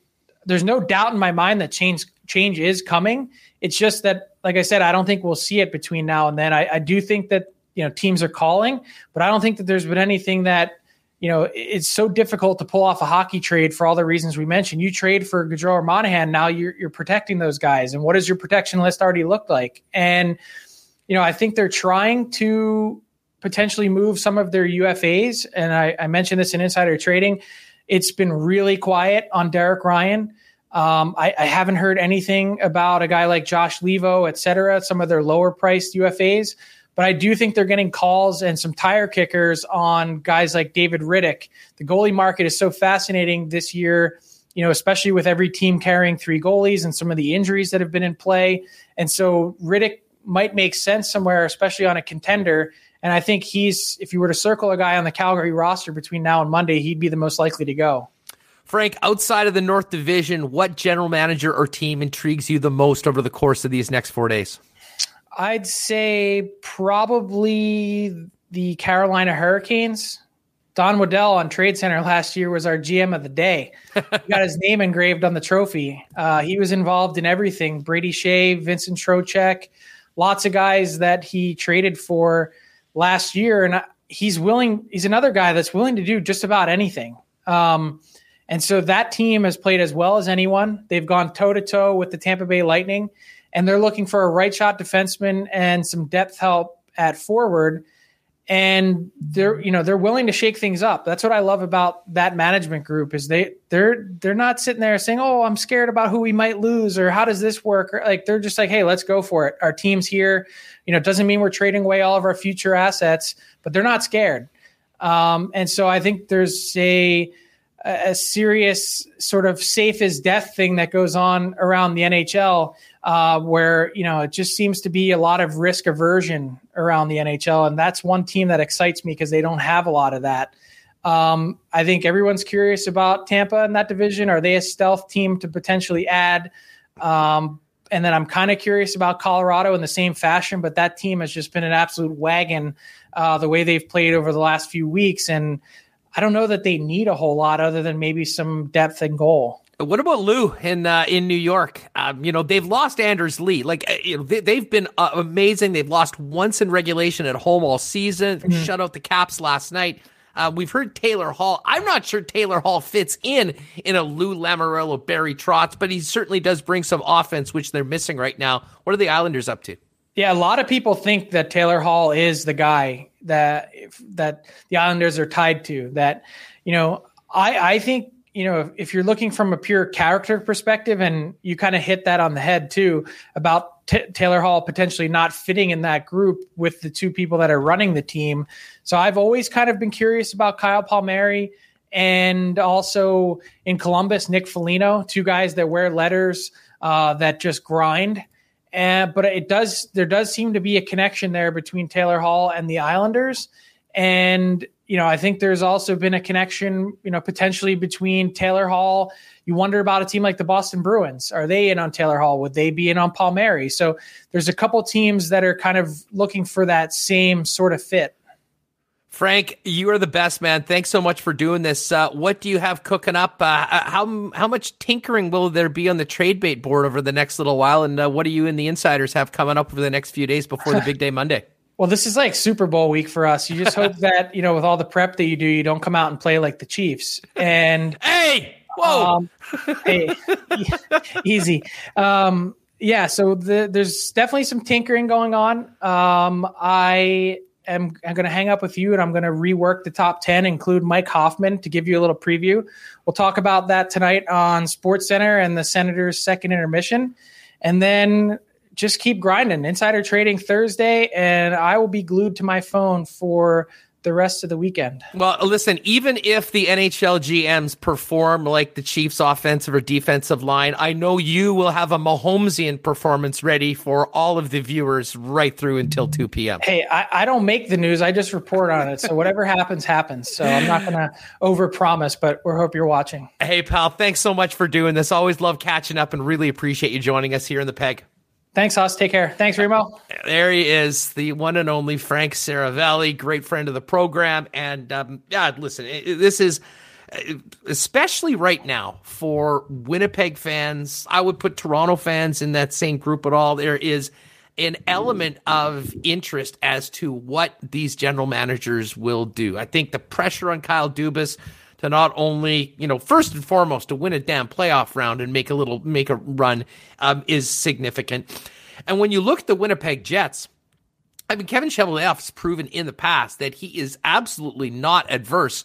there's no doubt in my mind that change change is coming. It's just that, like I said, I don't think we'll see it between now and then. I, I do think that you know teams are calling, but I don't think that there's been anything that you know, it's so difficult to pull off a hockey trade for all the reasons we mentioned. You trade for Gaudreau or Monahan, now you're, you're protecting those guys. And what does your protection list already look like? And, you know, I think they're trying to potentially move some of their UFAs. And I, I mentioned this in insider trading. It's been really quiet on Derek Ryan. Um, I, I, haven't heard anything about a guy like Josh Leivo, et cetera, some of their lower priced UFAs. But I do think they're getting calls and some tire kickers on guys like David Rittich. The goalie market is so fascinating this year, you know, especially with every team carrying three goalies and some of the injuries that have been in play. And so Rittich might make sense somewhere, especially on a contender. And I think he's, if you were to circle a guy on the Calgary roster between now and Monday, he'd be the most likely to go. Frank, outside of the North Division, what general manager or team intrigues you the most over the course of these next four days? I'd say probably the Carolina Hurricanes. Don Waddell on Trade Center last year was our GM of the day. *laughs* he got his name engraved on the trophy. Uh, he was involved in everything. Brady Skjei, Vincent Trocheck, lots of guys that he traded for last year, and he's willing. He's another guy that's willing to do just about anything. Um, And so that team has played as well as anyone. They've gone toe to toe with the Tampa Bay Lightning, and they're looking for a right shot defenseman and some depth help at forward. And they're you know they're willing to shake things up. That's what I love about that management group is they they're they're not sitting there saying oh I'm scared about who we might lose or how does this work or like they're just like hey let's go for it. Our team's here. You know it doesn't mean we're trading away all of our future assets, but they're not scared. Um, and so I think there's a a serious sort of safe as death thing that goes on around the NHL, uh, where you know it just seems to be a lot of risk aversion around the NHL, and that's one team that excites me because they don't have a lot of that. Um, I think everyone's curious about Tampa in that division. Are they a stealth team to potentially add? Um, and then I'm kind of curious about Colorado in the same fashion, but that team has just been an absolute wagon uh, the way they've played over the last few weeks. And I don't know that they need a whole lot other than maybe some depth and goal. What about Lou in uh, in New York? Um, you know they've lost Anders Lee. Like uh, you know they, have been uh, amazing. They've lost once in regulation at home all season. Mm-hmm. Shut out the Caps last night. Uh, we've heard Taylor Hall. I'm not sure Taylor Hall fits in in a Lou Lamoriello Barry Trotz, but he certainly does bring some offense, which they're missing right now. What are the Islanders up to? Yeah, a lot of people think that Taylor Hall is the guy that that the Islanders are tied to. That you know, I I think you know if, you're looking from a pure character perspective, and you kind of hit that on the head too about T- Taylor Hall potentially not fitting in that group with the two people that are running the team. So I've always kind of been curious about Kyle Palmieri and also in Columbus, Nick Foligno, two guys that wear letters uh, that just grind. And but it does there does seem to be a connection there between Taylor Hall and the Islanders. And you know, I think there's also been a connection, you know, potentially between Taylor Hall. You wonder about a team like the Boston Bruins. Are they in on Taylor Hall? Would they be in on Paul Palmieri? So there's a couple teams that are kind of looking for that same sort of fit. Frank, you are the best man. Thanks so much for doing this. Uh, what do you have cooking up? Uh, how how much tinkering will there be on the trade bait board over the next little while? And uh, what do you and the insiders have coming up over the next few days before the *laughs* big day Monday? Well, this is like Super Bowl week for us. You just hope *laughs* that you know, with all the prep that you do, you don't come out and play like the Chiefs. And hey, whoa, um, hey, *laughs* easy. Um, yeah, so the, there's definitely some tinkering going on. Um, I am I'm going to hang up with you and I'm going to rework the top 10, include Mike Hoffman to give you a little preview. We'll talk about that tonight on Sports Center and the Senators' second intermission. And then just keep grinding. Insider trading Thursday, and I will be glued to my phone for the rest of the weekend. Well, listen, even if the NHL GMs perform like the Chiefs' offensive or defensive line, I know you will have a Mahomesian performance ready for all of the viewers right through until 2 p.m. Hey, I, I don't make the news, I just report on it. So whatever *laughs* happens, happens. So I'm not going to overpromise, but we hope you're watching. Hey, pal, thanks so much for doing this. Always love catching up and really appreciate you joining us here in the Peg. Thanks, Hoss. Take care. Thanks, Remo. There he is, the one and only Frank Seravalli, great friend of the program. And um, yeah, listen, this is especially right now for Winnipeg fans. I would put Toronto fans in that same group at all. There is an element of interest as to what these general managers will do. I think the pressure on Kyle Dubas to not only, you know, first and foremost to win a damn playoff round and make a little make a run um, is significant. And when you look at the Winnipeg Jets, I mean, Kevin Cheveldayoff has proven in the past that he is absolutely not adverse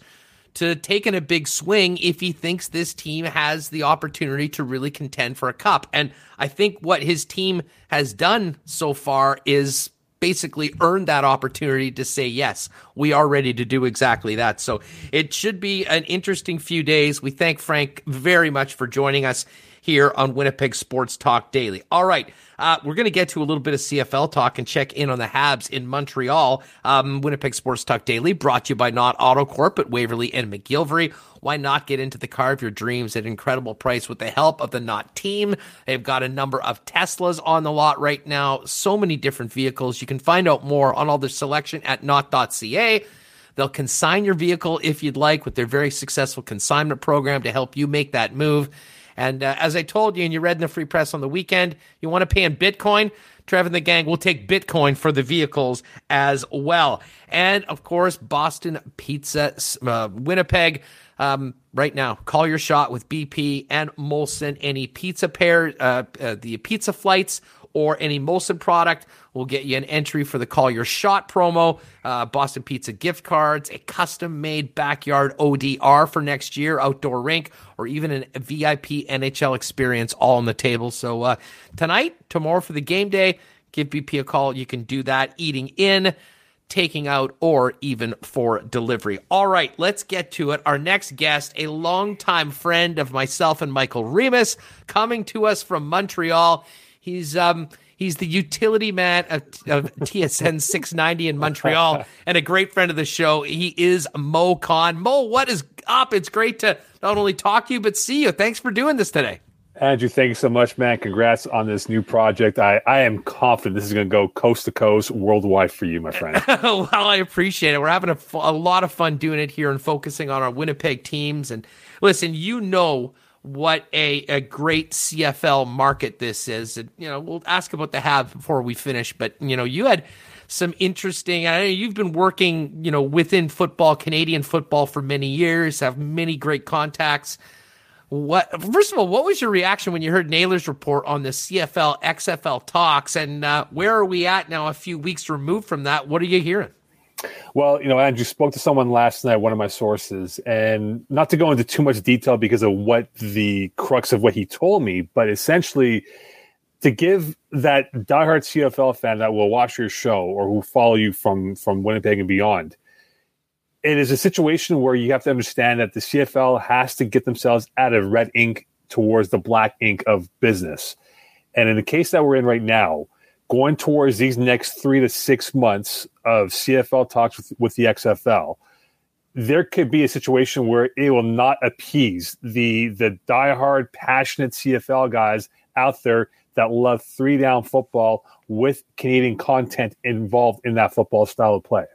to taking a big swing if he thinks this team has the opportunity to really contend for a cup. And I think what his team has done so far is basically earned that opportunity to say, yes, we are ready to do exactly that. So it should be an interesting few days. We thank Frank very much for joining us here on Winnipeg Sports Talk Daily. All right. Uh, we're going to get to a little bit of CFL talk and check in on the Habs in Montreal. Um, Winnipeg Sports Talk Daily brought to you by Nott Autocorp at Waverly and McGillivray. Why not get into the car of your dreams at an incredible price with the help of the Nott team? They've got a number of Teslas on the lot right now, so many different vehicles. You can find out more on all their selection at nott.ca. They'll consign your vehicle if you'd like with their very successful consignment program to help you make that move. And uh, as I told you, and you read in the free press on the weekend, you want to pay in Bitcoin. Trev and the gang will take Bitcoin for the vehicles as well. And of course, Boston Pizza, uh, Winnipeg. um, right now. Call your shot with BP and Molson. Any pizza pair, uh, uh, the pizza flights or any Molson product will get you an entry for the Call Your Shot promo, uh, Boston Pizza gift cards, a custom made backyard ODR for next year, outdoor rink, or even a VIP NHL experience all on the table. So uh, tonight, tomorrow for the game day, give BP a call. You can do that eating in taking out, or even for delivery. All right, let's get to it. Our next guest, a longtime friend of myself and Michael Remis, coming to us from Montreal. He's um he's the utility man of, of *laughs* TSN 690 in Montreal and a great friend of the show. He is Moe Khan. Moe, what is up? It's great to not only talk to you but see you. Thanks for doing this today. Andrew, thanks so much, man. Congrats on this new project. I, I am confident this is going to go coast to coast worldwide for you, my friend. *laughs* well, I appreciate it. We're having a, a lot of fun doing it here and focusing on our Winnipeg teams. And listen, you know what a, a great CFL market this is. And, you know, we'll ask about the have before we finish. But, you know, you had some interesting, I know you've been working, you know, within football, Canadian football for many years, have many great contacts. What first of all, what was your reaction when you heard Naylor's report on the CFL XFL talks, and uh, where are we at now? A few weeks removed from that, what are you hearing? Well, you know, Andrew spoke to someone last night, one of my sources, and not to go into too much detail because of what the crux of what he told me, but essentially to give that diehard CFL fan that will watch your show or who follow you from from Winnipeg and beyond it is a situation where you have to understand that the CFL has to get themselves out of red ink towards the black ink of business. And in the case that we're in right now, going towards these next three to six months of CFL talks with, with the XFL, there could be a situation where it will not appease the the diehard, passionate CFL guys out there that love three down football with Canadian content involved in that football style of play.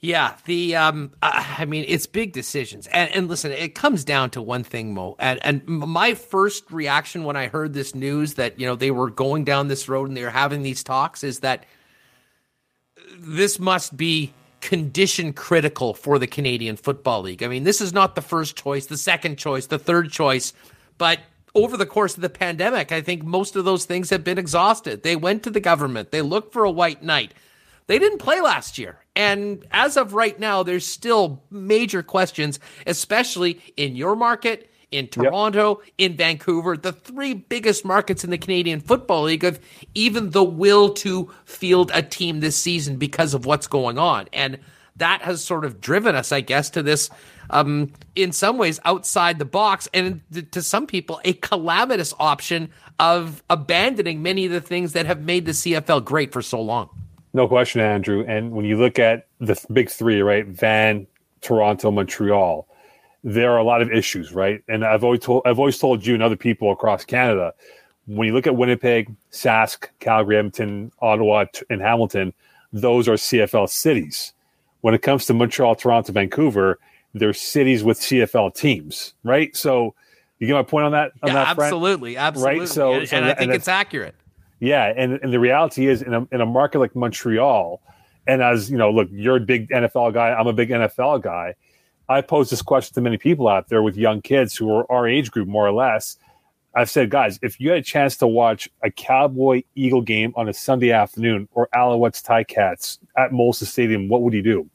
Yeah, the um, I mean, it's big decisions, and and listen, it comes down to one thing, Moe. And and my first reaction when I heard this news that you know they were going down this road and they were having these talks is that this must be condition critical for the Canadian Football League. I mean, this is not the first choice, the second choice, the third choice, but over the course of the pandemic, I think most of those things have been exhausted. They went to the government, they looked for a white knight. They didn't play last year. And as of right now, there's still major questions, especially in your market, in Toronto, yep. in Vancouver, the three biggest markets in the Canadian Football League of even the will to field a team this season because of what's going on. And that has sort of driven us, I guess, to this, um, in some ways, outside the box, and to some people, a calamitous option of abandoning many of the things that have made the CFL great for so long. No question, Andrew. And when you look at the big three, right, Van, Toronto, Montreal, there are a lot of issues, right? And I've always told I've always told you and other people across Canada, when you look at Winnipeg, Sask, Calgary, Edmonton, Ottawa, and Hamilton, those are CFL cities. When it comes to Montreal, Toronto, Vancouver, they're cities with CFL teams, right? So you get my point on that? On yeah, that absolutely, front? absolutely. Right. So, and, so and I think it's accurate. Yeah, and and the reality is in a in a market like Montreal, and as you know, look, you're a big NFL guy. I'm a big NFL guy. I pose this question to many people out there with young kids who are our age group, more or less. I've said, guys, if you had a chance to watch a Cowboy Eagle game on a Sunday afternoon or Alouettes Ticats at Molson Stadium, what would you do?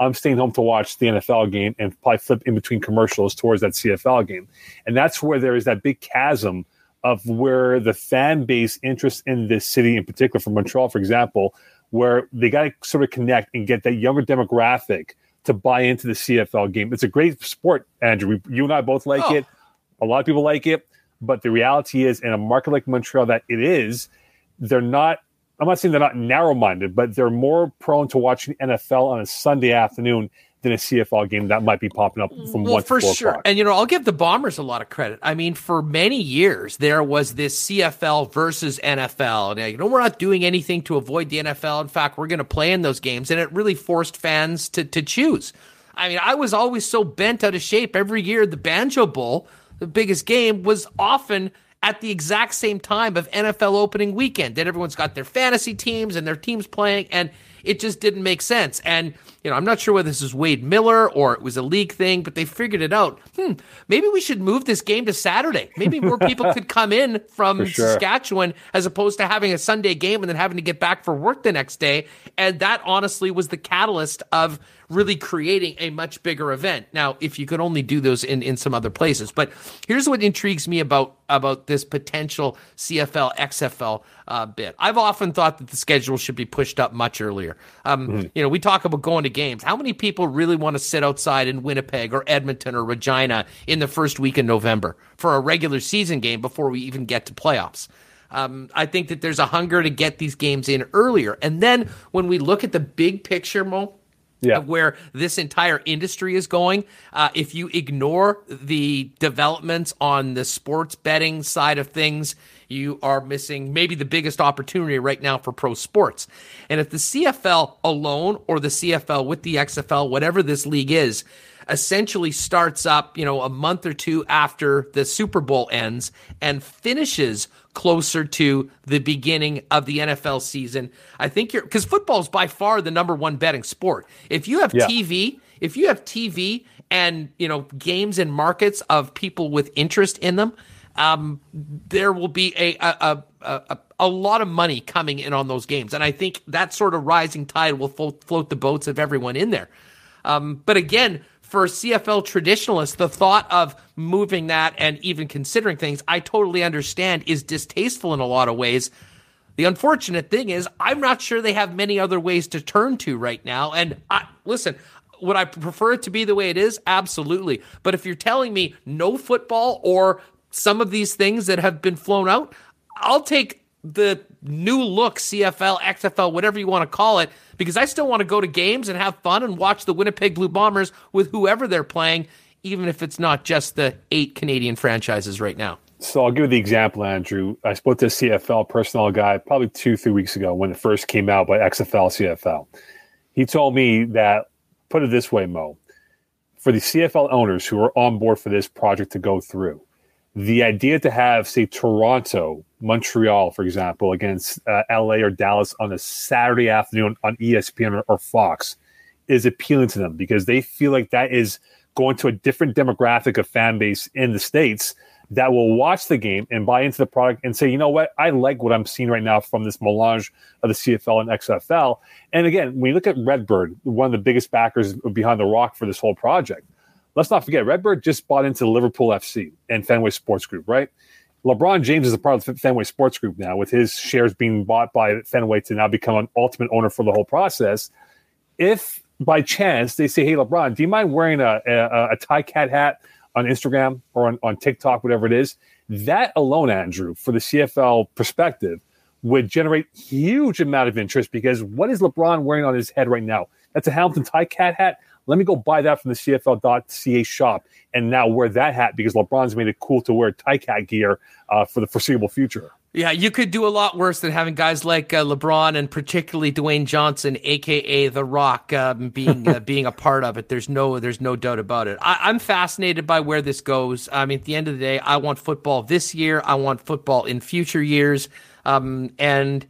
I'm staying home to watch the NFL game and probably flip in between commercials towards that CFL game. And that's where there is that big chasm of where the fan base interest in this city, in particular from Montreal, for example, where they got to sort of connect and get that younger demographic to buy into the CFL game. It's a great sport, Andrew. you and I both like oh. it. A lot of people like it. But the reality is, in a market like Montreal, that it is, they're not. I'm not saying they're not narrow minded, but they're more prone to watching NFL on a Sunday afternoon than a CFL game that might be popping up from well, one for sure. O'clock. And you know, I'll give the Bombers a lot of credit. I mean, for many years there was this CFL versus NFL, and you know, we're not doing anything to avoid the NFL. In fact, we're going to play in those games, and it really forced fans to to choose. I mean, I was always so bent out of shape every year. The Banjo Bowl, the biggest game, was often at the exact same time of NFL opening weekend. Then everyone's got their fantasy teams and their teams playing, and it just didn't make sense. And you know, I'm not sure whether this is Wade Miller or it was a league thing, but they figured it out. Hmm, maybe we should move this game to Saturday. Maybe more people *laughs* could come in from sure. Saskatchewan as opposed to having a Sunday game and then having to get back for work the next day. And that honestly was the catalyst of really creating a much bigger event. Now, if you could only do those in, in some other places, but here's what intrigues me about about this potential CFL XFL uh, bit. I've often thought that the schedule should be pushed up much earlier. Um, mm-hmm. You know, we talk about going to games. How many people really want to sit outside in Winnipeg or Edmonton or Regina in the first week in November for a regular season game before we even get to playoffs? Um, I think that there's a hunger to get these games in earlier. And then when we look at the big picture, Moe, yeah. where this entire industry is going. Uh, if you ignore the developments on the sports betting side of things, you are missing maybe the biggest opportunity right now for pro sports. And if the CFL alone or the CFL with the XFL, whatever this league is, essentially starts up, you know, a month or two after the Super Bowl ends and finishes closer to the beginning of the NFL season. I think you're because football is by far the number one betting sport. If you have yeah. TV, if you have TV and you know games and markets of people with interest in them, um, there will be a a, a a, a lot of money coming in on those games, and I think that sort of rising tide will float, float the boats of everyone in there. Um, but again, for CFL traditionalists, the thought of moving that and even considering things, I totally understand, is distasteful in a lot of ways. The unfortunate thing is, I'm not sure they have many other ways to turn to right now. And I, listen, would I prefer it to be the way it is? Absolutely. But if you're telling me no football or some of these things that have been flown out, I'll take the new look CFL, XFL, whatever you want to call it, because I still want to go to games and have fun and watch the Winnipeg Blue Bombers with whoever they're playing, even if it's not just the eight Canadian franchises right now. So I'll give you the example, Andrew. I spoke to a CFL personnel guy probably two, three weeks ago when it first came out by XFL, CFL. He told me that, put it this way, Moe, for the CFL owners who are on board for this project to go through, the idea to have, say, Toronto, Montreal, for example, against uh, LA or Dallas on a Saturday afternoon on ESPN or, or Fox is appealing to them because they feel like that is going to a different demographic of fan base in the States that will watch the game and buy into the product and say, you know what, I like what I'm seeing right now from this melange of the CFL and XFL. And again, when you look at Redbird, one of the biggest backers behind the rock for this whole project, let's not forget, Redbird just bought into Liverpool FC and Fenway Sports Group, right? LeBron James is a part of the Fenway Sports Group now, with his shares being bought by Fenway to now become an ultimate owner for the whole process. If by chance they say, "Hey, LeBron, do you mind wearing a a, a Ticat hat on Instagram or on, on TikTok, whatever it is?" That alone, Andrew, for the CFL perspective, would generate huge amount of interest because what is LeBron wearing on his head right now? That's a Hamilton Ticat hat. Let me go buy that from the CFL.ca shop and now wear that hat because LeBron's made it cool to wear Ticat gear uh, for the foreseeable future. Yeah, you could do a lot worse than having guys like uh, LeBron and particularly Dwayne Johnson, aka The Rock, um, being uh, *laughs* being a part of it. There's no there's no doubt about it. I, am fascinated by where this goes. I mean, at the end of the day, I want football this year. I want football in future years, um, and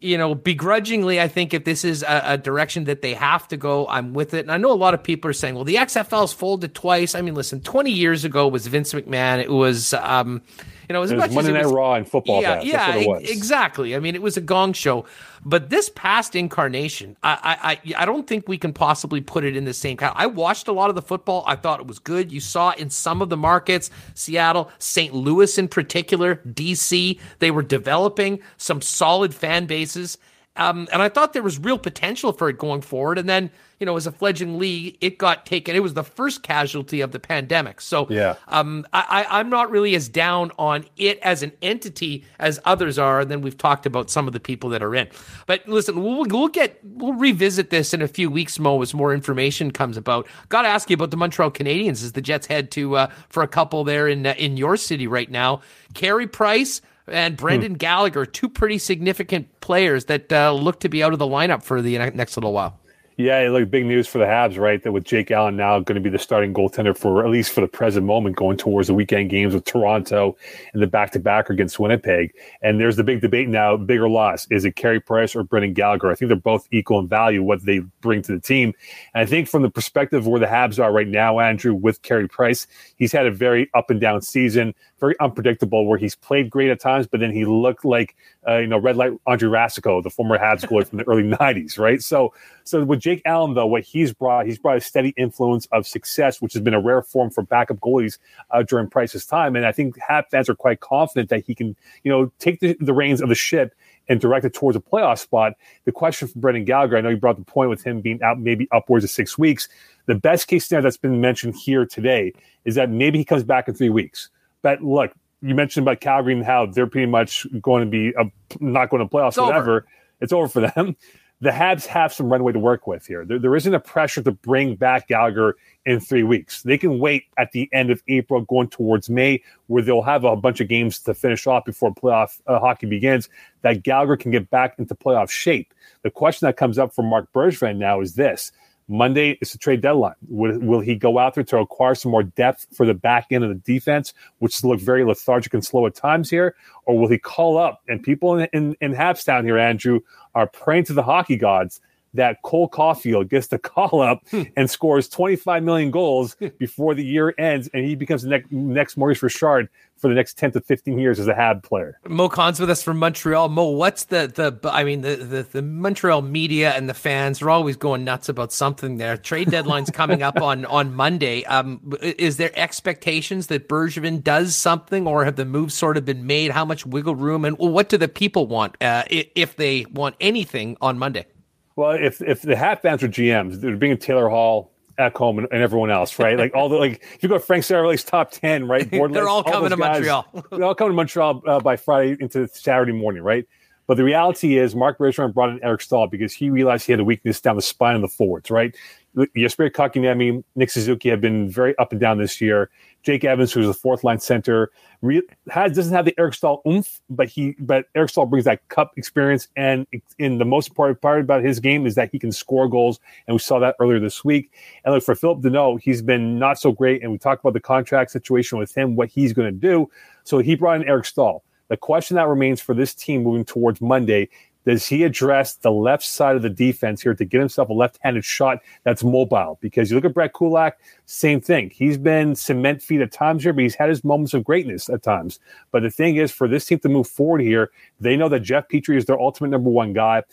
you know, begrudgingly, I think if this is a, a, direction that they have to go, I'm with it. And I know a lot of people are saying, well, the XFL's folded twice. I mean, listen, 20 years ago was Vince McMahon. It was, um, you know, as it much Monday Night Raw and football. Yeah, yeah, exactly. I mean, it was a gong show, but this past incarnation, I, I, I don't think we can possibly put it in the same kind. I watched a lot of the football. I thought it was good. You saw in some of the markets, Seattle, St. Louis in particular, DC, they were developing some solid fan bases. Um, and I thought there was real potential for it going forward. And then, you know, as a fledgling league, it got taken. It was the first casualty of the pandemic. So, yeah, um, I, I'm not really as down on it as an entity as others are. And then we've talked about some of the people that are in. But listen, we'll, we'll get we'll revisit this in a few weeks, Moe, as more information comes about. Got to ask you about the Montreal Canadiens as the Jets head to uh, for a couple there in uh, in your city right now. Carey Price and Brendan hmm. Gallagher, two pretty significant players that uh, look to be out of the lineup for the next little while. Yeah, look, big news for the Habs, right? That with Jake Allen now going to be the starting goaltender for at least for the present moment, going towards the weekend games with Toronto and the back to back against Winnipeg. And there's the big debate now: bigger loss is it Carey Price or Brendan Gallagher? I think they're both equal in value what they bring to the team. And I think from the perspective where the Habs are right now, Andrew, with Carey Price, he's had a very up and down season, very unpredictable. Where he's played great at times, but then he looked like uh, you know red light Andre Racicot, the former Habs *laughs* goalie from the early '90s, right? So, so with Jake Allen, though, what he's brought, he's brought a steady influence of success, which has been a rare form for backup goalies uh, during Price's time. And I think Hab fans are quite confident that he can, you know, take the, the reins of the ship and direct it towards a playoff spot. The question for Brendan Gallagher, I know you brought the point with him being out maybe upwards of six weeks. The best case scenario that's been mentioned here today is that maybe he comes back in three weeks. But look, you mentioned about Calgary and how they're pretty much going to be a, not going to playoffs, it's whatever. Over. It's over for them the Habs have some runway to work with here. There, there isn't a pressure to bring back Gallagher in three weeks. They can wait at the end of April, going towards May, where they'll have a bunch of games to finish off before playoff uh, hockey begins. That Gallagher can get back into playoff shape. The question that comes up for Marc Bergevin now is this: Monday is the trade deadline. Will, will, he go out there to acquire some more depth for the back end of the defense, which look very lethargic and slow at times here? Or will he call up? And people in, in, in Habstown here, Andrew, are praying to the hockey gods that Cole Caufield gets the *laughs* call up hmm. and scores 25 million goals before the year ends, and he becomes the next, next Maurice Richard for the next 10 to 15 years as a Hab player. Moe Khan's with us from Montreal. Moe, what's the, the I mean, the, the, the Montreal media and the fans are always going nuts about something there. Trade deadline's coming up on, *laughs* on Monday. Um, is there expectations that Bergevin does something or have the moves sort of been made? How much wiggle room and what do the people want uh, if they want anything on Monday? Well, if if the Hab fans are GMs, they're being Taylor Hall, Ekholm, and, and everyone else, right? like all the like, if you go to Frank Seravalli's top ten, right? *laughs* Board they're list, all coming to guys, Montreal. *laughs* *laughs* they're all coming to Montreal uh, by Friday into Saturday morning, right? But the reality is, Marc Bergevin brought in Eric Staal because he realized he had a weakness down the spine of the forwards, right? Jesperi Kotkaniemi, Nick Suzuki have been very up and down this year. Jake Evans, who's a fourth line center, re- has doesn't have the Eric Staal oomph, but he but Eric Staal brings that cup experience. And in the most important part about his game is that he can score goals, and we saw that earlier this week. And look for Phillip Danault, he's been not so great, and we talked about the contract situation with him, what he's going to do. So he brought in Eric Staal. The question that remains for this team moving towards Monday does he address the left side of the defense here to get himself a left-handed shot that's mobile? Because you look at Brett Kulak, same thing. He's been cement feet at times here, but he's had his moments of greatness at times. But the thing is, for this team to move forward here, they know that Jeff Petry is their ultimate number one guy.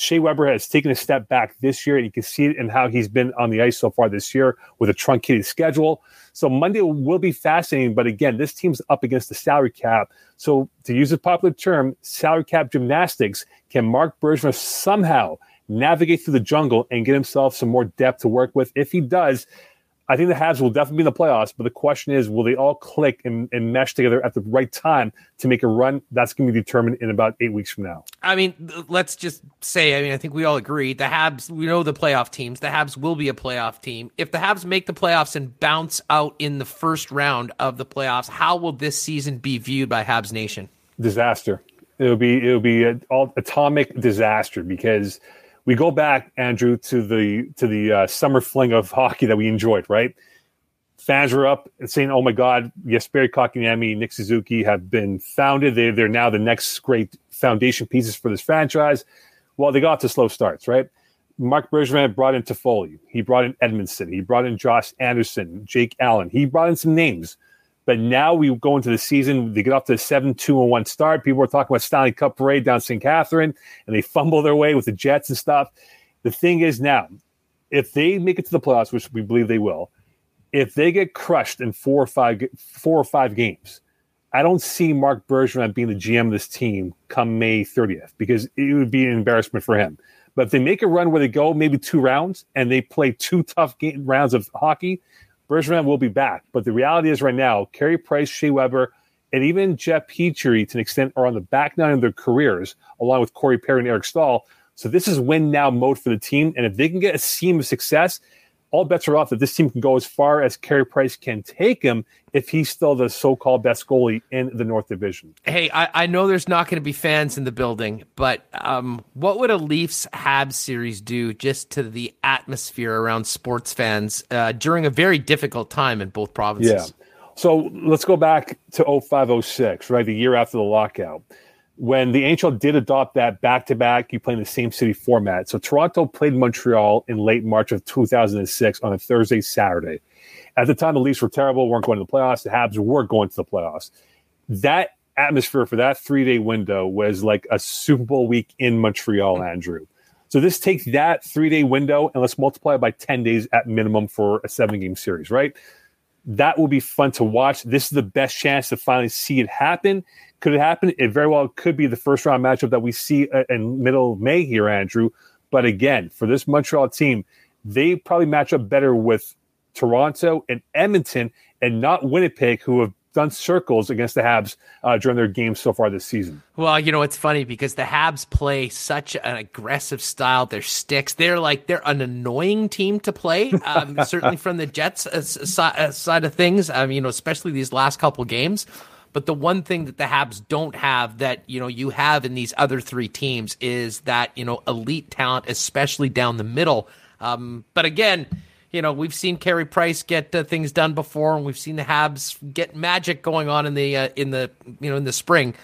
Shea Weber has taken a step back this year, and you can see it in how he's been on the ice so far this year with a truncated schedule. So Monday will be fascinating, but again, this team's up against the salary cap. So to use a popular term, salary cap gymnastics, can Marc Bergevin somehow navigate through the jungle and get himself some more depth to work with? If he does, I think the Habs will definitely be in the playoffs, but the question is, will they all click and, and mesh together at the right time to make a run? That's going to be determined in about eight weeks from now. I mean, let's just say, I mean, I think we all agree the Habs, we know the playoff teams. The Habs will be a playoff team. If the Habs make the playoffs and bounce out in the first round of the playoffs, how will this season be viewed by Habs Nation? Disaster. It'll be it'll be an atomic disaster because – we go back, Andrew, to the to the uh, summer fling of hockey that we enjoyed. Right, fans were up and saying, "Oh my God, Jesperi Kotkaniemi, Nick Suzuki have been founded. They they're now the next great foundation pieces for this franchise." Well, they got to slow starts, right? Marc Bergevin brought in Toffoli. He brought in Edmundson. He brought in Josh Anderson, Jake Allen. He brought in some names. But now we go into the season, they get off to a 7 2 and 1 start. People are talking about Stanley Cup parade down St. Catherine, and they fumble their way with the Jets and stuff. The thing is now, if they make it to the playoffs, which we believe they will, if they get crushed in four or five four or five games, I don't see Marc Bergevin being the GM of this team come May 30th because it would be an embarrassment for him. But if they make a run where they go maybe two rounds and they play two tough game, rounds of hockey, Bergevin will be back. But the reality is right now, Carey Price, Shea Weber, and even Jeff Petry to an extent are on the back nine of their careers, along with Corey Perry and Eric Staal. So this is win now mode for the team. And if they can get a seam of success, all bets are off that this team can go as far as Carey Price can take him if he's still the so-called best goalie in the North Division. Hey, I, I know there's not going to be fans in the building, but um, what would a Leafs Habs series do just to the atmosphere around sports fans uh, during a very difficult time in both provinces? Yeah. So let's go back to 0506, right, the year after the lockout when the NHL did adopt that back to back, you play in the same city format. So Toronto played Montreal in late March of 2006 on a Thursday, Saturday. At the time, the Leafs were terrible, weren't going to the playoffs. The Habs were going to the playoffs. That atmosphere for that three day window was like a Super Bowl week in Montreal, Andrew. So this takes that three day window and let's multiply it by 10 days at minimum for a seven game series, right? That will be fun to watch. This is the best chance to finally see it happen. Could it happen? It very well could be the first round matchup that we see uh, in middle of May here, Andrew. But again, for this Montreal team, they probably match up better with Toronto and Edmonton and not Winnipeg, who have done circles against the Habs uh, during their games so far this season. Well, you know, it's funny because the Habs play such an aggressive style. Their sticks, they're like, they're an annoying team to play. Um, *laughs* certainly from the Jets uh, uh, side of things, um, you know, especially these last couple games. But the one thing that the Habs don't have that, you know, you have in these other three teams is that, you know, elite talent, especially down the middle. Um, but again, you know, we've seen Carey Price get uh, things done before, and we've seen the Habs get magic going on in the uh, in the you know in the spring.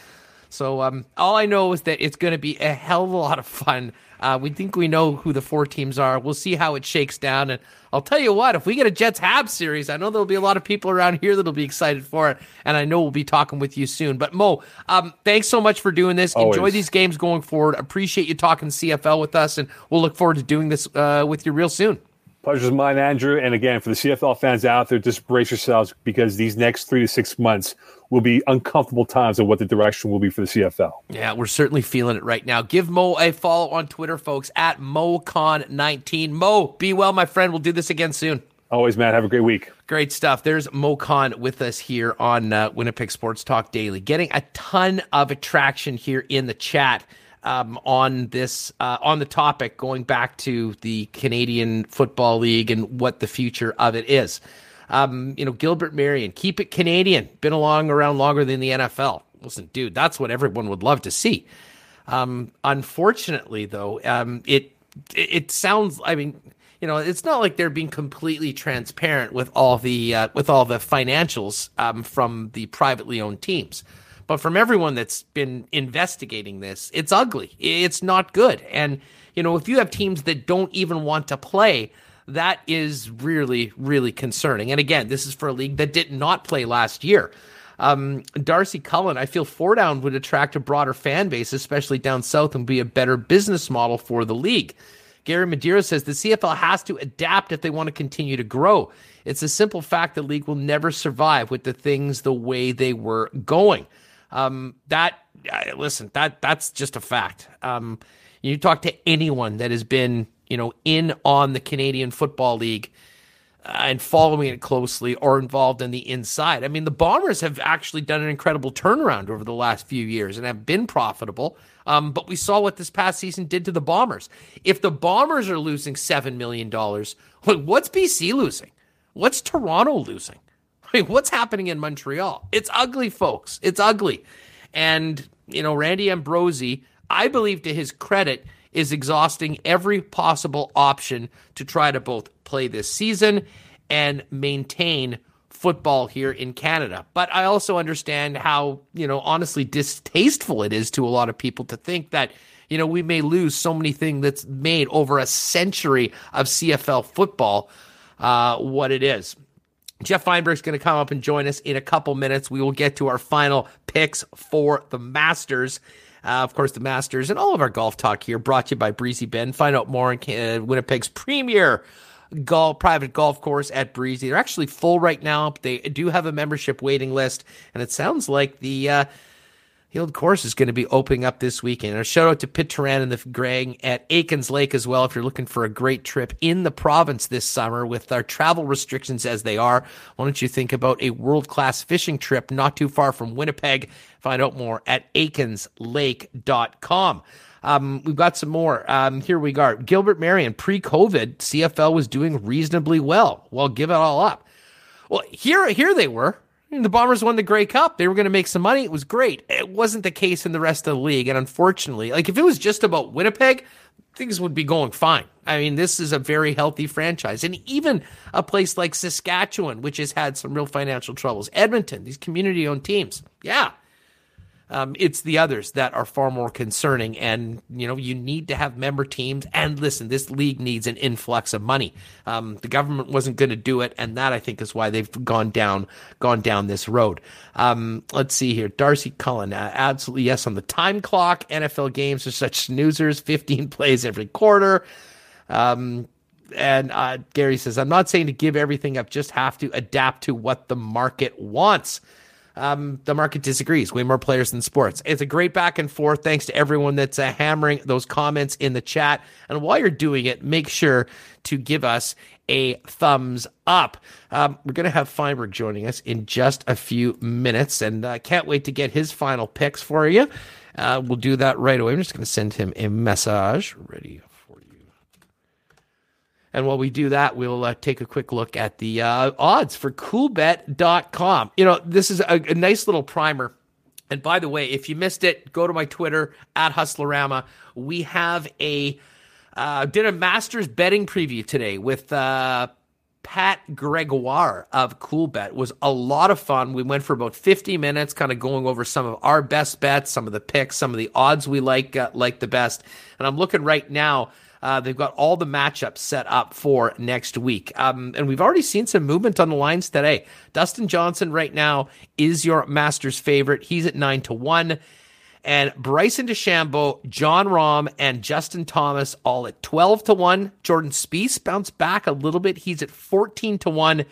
So um, all I know is that it's going to be a hell of a lot of fun. Uh, we think we know who the four teams are. We'll see how it shakes down, and I'll tell you what, if we get a Jets Habs series, I know there'll be a lot of people around here that'll be excited for it, and I know we'll be talking with you soon. But Moe, um, thanks so much for doing this. Always. Enjoy these games going forward. Appreciate you talking CFL with us, and we'll look forward to doing this uh, with you real soon. Pleasure's mine, Andrew. And again, for the CFL fans out there, just brace yourselves because these next three to six months will be uncomfortable times of what the direction will be for the CFL. Yeah, we're certainly feeling it right now. Give Moe a follow on Twitter, folks, at MoCon19. Moe, be well, my friend. We'll do this again soon. Always, Matt. Have a great week. Great stuff. There's Moe Khan with us here on uh, Winnipeg Sports Talk Daily, getting a ton of attraction here in the chat um, on this uh, on the topic, going back to the Canadian Football League and what the future of it is. Um, you know, Gilbert Marion, keep it Canadian. Been along around longer than the NFL. Listen, dude, that's what everyone would love to see. Um, unfortunately, though, um, it it sounds. I mean, you know, it's not like they're being completely transparent with all the uh, with all the financials um, from the privately owned teams. But from everyone that's been investigating this, it's ugly. It's not good. And, you know, if you have teams that don't even want to play, that is really, really concerning. And again, this is for a league that did not play last year. Um, Darcy Cullen, I feel four down would attract a broader fan base, especially down south, and be a better business model for the league. Gary Madeira says the CFL has to adapt if they want to continue to grow. It's a simple fact the league will never survive with the things the way they were going. Um, that listen, that that's just a fact. Um, you talk to anyone that has been, you know, in on the Canadian Football League uh, and following it closely or involved in the inside. I mean, the Bombers have actually done an incredible turnaround over the last few years and have been profitable. Um, but we saw what this past season did to the Bombers. If the Bombers are losing $7 million, like what's BC losing? What's Toronto losing? *laughs* Mean, what's happening in Montreal? It's ugly, folks. It's ugly. And, you know, Randy Ambrosie, I believe to his credit, is exhausting every possible option to try to both play this season and maintain football here in Canada. But I also understand how, you know, honestly distasteful it is to a lot of people to think that, you know, we may lose so many things that's made over a century of CFL football uh, what it is. Geoff Fienberg's going to come up and join us in a couple minutes. We will get to our final picks for the Masters. Uh, of course, the Masters and all of our golf talk here brought to you by Breezy Bend. Find out more on uh, Winnipeg's premier golf private golf course at Breezy. They're actually full right now. But they do have a membership waiting list, and it sounds like the uh, the course is going to be opening up this weekend. A shout out to Pitt Turan and the Greg at Aikens Lake as well. If you're looking for a great trip in the province this summer with our travel restrictions as they are, why don't you think about a world class fishing trip not too far from Winnipeg? Find out more at aikenslake.com. Um, we've got some more. Um, here we go. Gilbert Marion, pre COVID, CFL was doing reasonably well. Well, give it all up. Well, here, here they were. The Bombers won the Grey Cup. They were going to make some money. It was great. It wasn't the case in the rest of the league. And unfortunately, like if it was just about Winnipeg, things would be going fine. I mean, this is a very healthy franchise. And even a place like Saskatchewan, which has had some real financial troubles, Edmonton, these community owned teams. Yeah, um, it's the others that are far more concerning. And, you know, you need to have member teams. And listen, this league needs an influx of money. Um, the government wasn't going to do it. And that, I think, is why they've gone down, gone down this road. Um, let's see here. Darcy Cullen, uh, absolutely yes on the time clock. NFL games are such snoozers, 15 *laughs* plays every quarter. Um, and uh, Gary says, I'm not saying to give everything up, just have to adapt to what the market wants um, the market disagrees. Way more players than sports. It's a great back and forth. Thanks to everyone that's uh, hammering those comments in the chat. And while you're doing it, make sure to give us a thumbs up. Um, we're going to have Fienberg joining us in just a few minutes, and I uh, can't wait to get his final picks for you. Uh, we'll do that right away. I'm just going to send him a message. Ready and while we do that, we'll uh, take a quick look at the uh, odds for coolbet.com. You know, this is a, a, nice little primer. And by the way, if you missed it, go to my Twitter at Hustlerama. We have a uh, did a Masters betting preview today with uh, Pat Gregoire of Coolbet. It was a lot of fun. We went for about 50 minutes, kind of going over some of our best bets, some of the picks, some of the odds we like uh, like the best. And I'm looking right now uh, they've got all the matchups set up for next week. Um, and we've already seen some movement on the lines today. Dustin Johnson right now is your Masters favorite. He's at 9 to 1. And Bryson DeChambeau, Jon Rahm, and Justin Thomas all at 12 to 1. Jordan Spieth bounced back a little bit. He's at 14 to 1.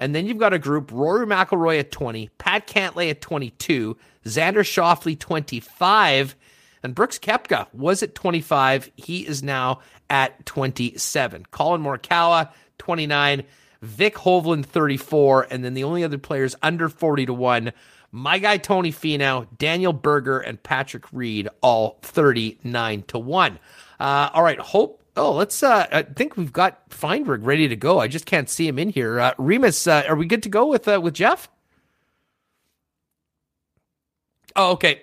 And then you've got a group Rory McIlroy at 20, Pat Cantlay at 22, Xander Schauffele 25, and Brooks Koepka was at 25. He is now at 27. Collin Morikawa, 29. Vic Hovland, 34. And then the only other players under 40 to 1. My guy Tony Finau, Daniel Berger, and Patrick Reed, all 39 to 1. Uh, all right, Hope. Oh, let's. Uh, I think we've got Fienberg ready to go. I just can't see him in here. Uh, Remis, uh, are we good to go with uh, with Geoff? Oh, okay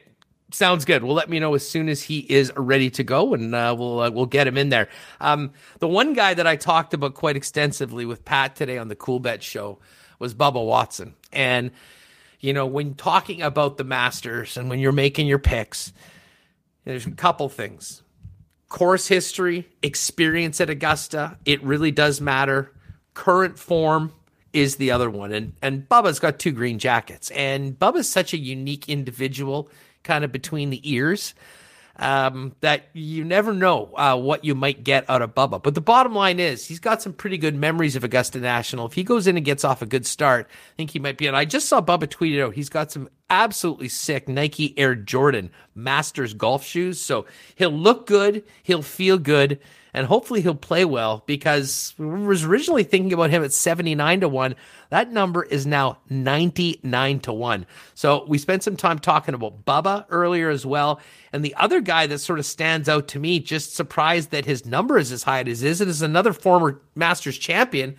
sounds good. Well, let me know as soon as he is ready to go, and uh, we'll uh, we'll get him in there. Um, the one guy that I talked about quite extensively with Pat today on the Coolbet show was Bubba Watson, and you know when talking about the Masters and when you're making your picks, there's a couple things. Course history, experience at Augusta, it really does matter. Current form is the other one. And and Bubba's got two green jackets. And Bubba's such a unique individual kind of between the ears. Um, that you never know uh, what you might get out of Bubba. But the bottom line is he's got some pretty good memories of Augusta National. If he goes in and gets off a good start, I think he might be. And I just saw Bubba tweet it out. He's got some absolutely sick Nike Air Jordan Masters golf shoes. So he'll look good, he'll feel good, and hopefully he'll play well because we was originally thinking about him at 79 to 1. That number is now 99 to 1. So we spent some time talking about Bubba earlier as well. And the other guy that sort of stands out to me, just surprised that his number is as high as it is, it is another former Masters champion.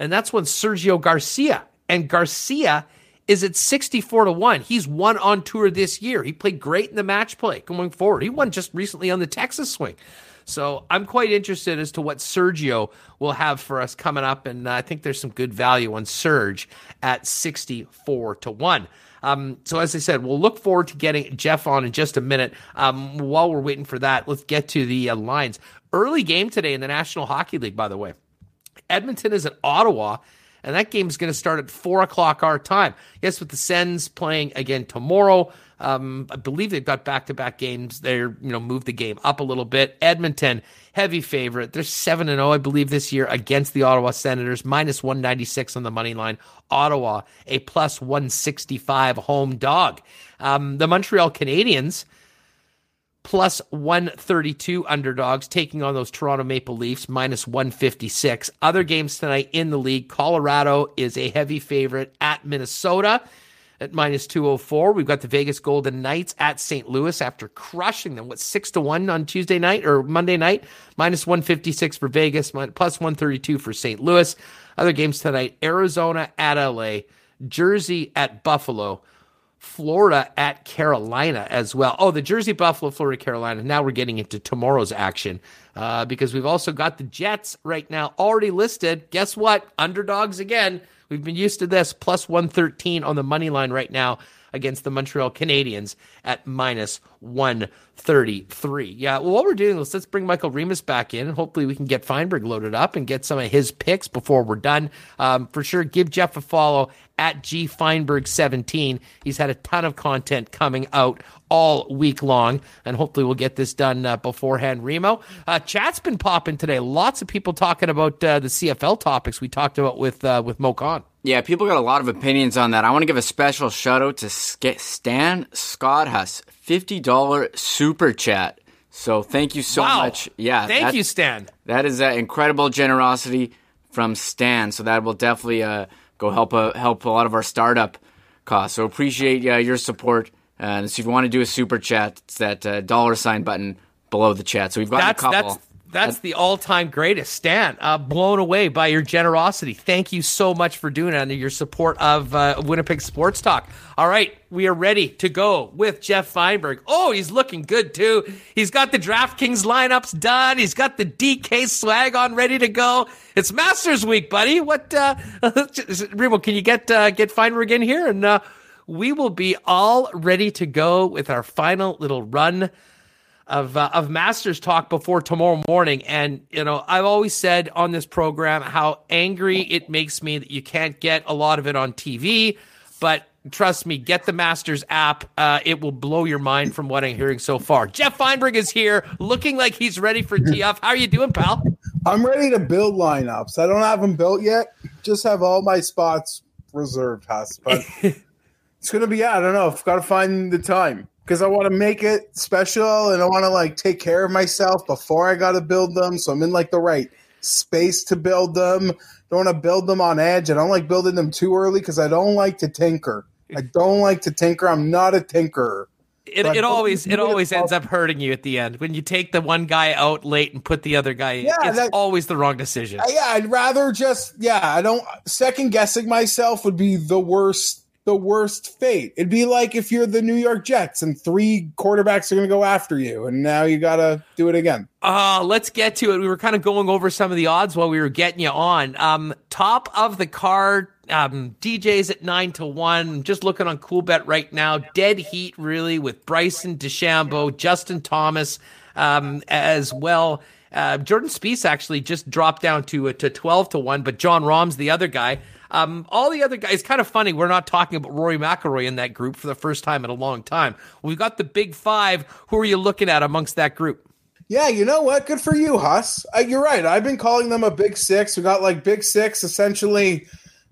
And that's when Sergio Garcia. And Garcia is at 64 to 1. He's won on tour this year. He played great in the match play going forward. He won just recently on the Texas swing. So I'm quite interested as to what Sergio will have for us coming up, and I think there's some good value on Serge at 64 to one. Um, so as I said, we'll look forward to getting Geoff on in just a minute. Um, while we're waiting for that, let's get to the uh, lines. Early game today in the National Hockey League, by the way. Edmonton is at Ottawa, and that game is going to start at four o'clock our time. Yes, with the Sens playing again tomorrow. Um, I believe they've got back to back games. They're, you know, moved the game up a little bit. Edmonton, heavy favorite. They're 7 and 0, I believe, this year against the Ottawa Senators, minus 196 on the money line. Ottawa, a plus 165 home dog. Um, the Montreal Canadiens, plus 132 underdogs taking on those Toronto Maple Leafs minus 156. Other games tonight in the league Colorado is a heavy favorite at Minnesota. At minus 204. We've got the Vegas Golden Knights at St. Louis after crushing them, what, 6 to 1 on Tuesday night or Monday night? Minus 156 for Vegas, plus 132 for St. Louis. Other games tonight Arizona at LA, Jersey at Buffalo. Florida at Carolina as well. Oh, the Jersey, Buffalo, Florida, Carolina. Now we're getting into tomorrow's action uh, because we've also got the Jets right now already listed. Guess what? Underdogs again. We've been used to this. Plus 113 on the money line right now against the Montreal Canadiens at minus 133. Yeah, well, what we're doing is let's bring Michael Remis back in. Hopefully, we can get Fienberg loaded up and get some of his picks before we're done. Um, for sure, give Geoff a follow at G Fienberg 17. He's had a ton of content coming out all week long, and hopefully we'll get this done uh, beforehand. Remo, uh, chat's been popping today. Lots of people talking about uh, the CFL topics we talked about with uh, with Moe Khan. Yeah, people got a lot of opinions on that. I want to give a special shout out to Stan Scott Huss, fifty dollar super chat. So thank you so wow. much. Yeah, thank that, you, Stan. That is uh, incredible generosity from Stan. So that will definitely uh, go help uh, help a lot of our startup costs. So appreciate uh, your support. Uh, so if you want to do a super chat, it's that uh, dollar sign button below the chat. So we've got a couple. That's, that's the all-time greatest. Stan, uh, blown away by your generosity. Thank you so much for doing it and your support of uh, Winnipeg Sports Talk. All right, we are ready to go with Geoff Fienberg. Oh, he's looking good too. He's got the DraftKings lineups done. He's got the DK swag on, ready to go. It's Masters Week, buddy. What, uh, *laughs* Remo? Can you get uh, get Fienberg in here, and uh, we will be all ready to go with our final little run of uh, of Masters talk before tomorrow morning. And you know, I've always said on this program how angry it makes me that you can't get a lot of it on TV. But trust me, get the Masters app. Uh, it will blow your mind from what I'm hearing so far. Geoff Fienberg is here, looking like he's ready for TF. How are you doing, pal? I'm ready to build lineups. I don't have them built yet. Just have all my spots reserved, Huss. But *laughs* it's gonna be. Yeah, I don't know. I've got to find the time because I want to make it special and I want to like take care of myself before I got to build them. So I'm in like the right space to build them. Don't want to build them on edge. I don't like building them too early because I don't like to tinker. I don't like to tinker. I'm not a tinkerer. It, it always it always ends up hurting you at the end when you take the one guy out late and put the other guy in. Yeah, it's that, always the wrong decision. Yeah, I'd rather just yeah. I don't second guessing myself would be the worst the worst fate. It'd be like if you're the New York Jets and three quarterbacks are going to go after you, and now you got to do it again. Uh, let's get to it. We were kind of going over some of the odds while we were getting you on. Um, top of the card, um, DJ's at nine to one. Just looking on Coolbet right now. Dead heat, really, with Bryson DeChambeau, Justin Thomas um, as well. Uh, Jordan Spieth actually just dropped down to uh, to twelve to one, but Jon Rahm's the other guy. Um, all the other guys, kind of funny. We're not talking about Rory McIlroy in that group for the first time in a long time. We've got the big five. Who are you looking at amongst that group? Yeah, you know what? Good for you, Huss. Uh, you're right. I've been calling them a big six. We got like big six, essentially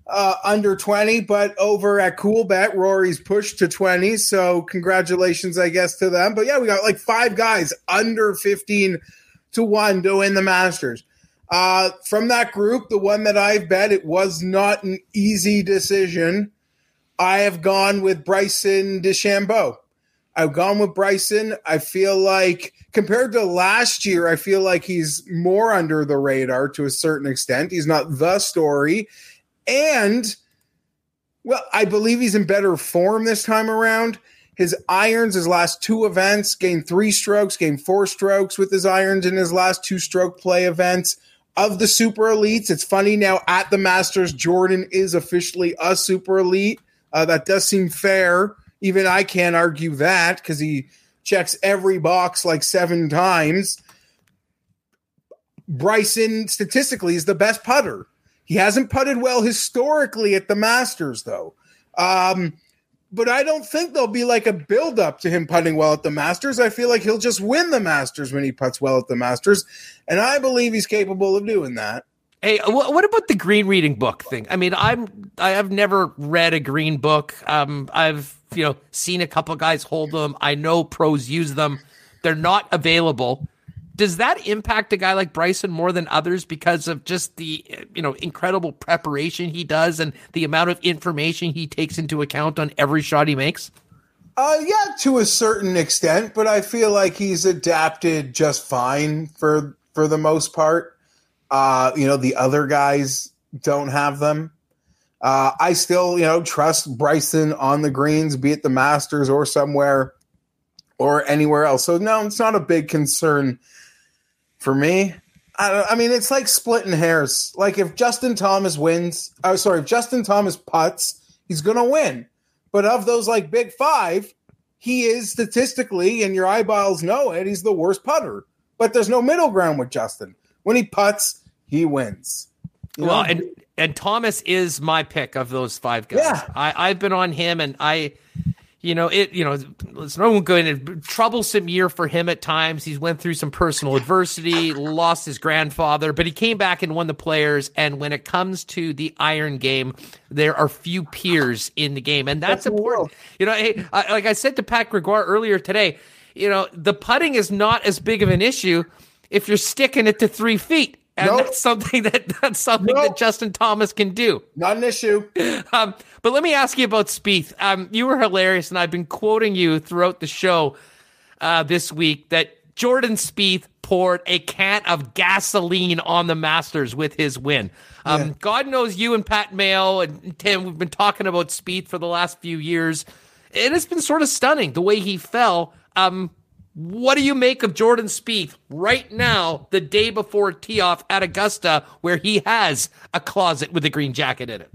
uh, under 20, but over at Coolbet, Rory's pushed to 20. So congratulations, I guess, to them. But yeah, we got like five guys under 15 to one to win the Masters. Uh, from that group, the one that I've bet, it was not an easy decision. I have gone with Bryson DeChambeau. I've gone with Bryson. I feel like compared to last year, I feel like he's more under the radar to a certain extent. He's not the story. And, well, I believe he's in better form this time around. His irons, his last two events, gained three strokes, gained four strokes with his irons in his last two stroke play events of the super elites. It's funny now at the Masters, Jordan is officially a super elite. Uh, that does seem fair. Even I can't argue that because he checks every box like seven times. Bryson statistically is the best putter. He hasn't putted well historically at the Masters, though. Um, but I don't think there'll be like a build up to him putting well at the Masters. I feel like he'll just win the Masters when he puts well at the Masters, and I believe he's capable of doing that. Hey, what about the green reading book thing? I mean, I'm I have never read a green book. Um, I've you know seen a couple guys hold them. I know pros use them. They're not available does that impact a guy like Bryson more than others because of just the you know incredible preparation he does and the amount of information he takes into account on every shot he makes? Uh, yeah, to a certain extent, but I feel like he's adapted just fine for for the most part. Uh, you know, the other guys don't have them. Uh, I still, you know, trust Bryson on the greens, be it the Masters or somewhere or anywhere else. So no, it's not a big concern for me. I, I mean, it's like splitting hairs. Like if Justin Thomas wins, oh, sorry, if Justin Thomas puts, he's gonna win. But of those like big five, he is statistically, and your eyeballs know it, he's the worst putter. But there's no middle ground with Justin. When he puts, he wins. You well, know? and and Thomas is my pick of those five guys. Yeah. I, I've been on him, and I you know it you know it's no good a troublesome year for him at times. He's went through some personal adversity lost his grandfather but he came back and won the players. And when it comes to the iron game there are few peers in the game. And that's, that's important. you know hey, I, like i said to pat gregoire earlier today you know the putting is not as big of an issue if you're sticking it to three feet and nope. that's something that *laughs* that's something nope. that Justin Thomas can do. Not an issue. Um, but let me ask you about Spieth. Um, you were hilarious, and I've been quoting you throughout the show uh, this week that Jordan Spieth poured a can of gasoline on the Masters with his win. Um, yeah. God knows you and Pat Mayo and Tim, we've been talking about Spieth for the last few years. and It has been sort of stunning the way he fell. Um, what do you make of Jordan Spieth right now, the day before tee off at Augusta, where he has a closet with a green jacket in it?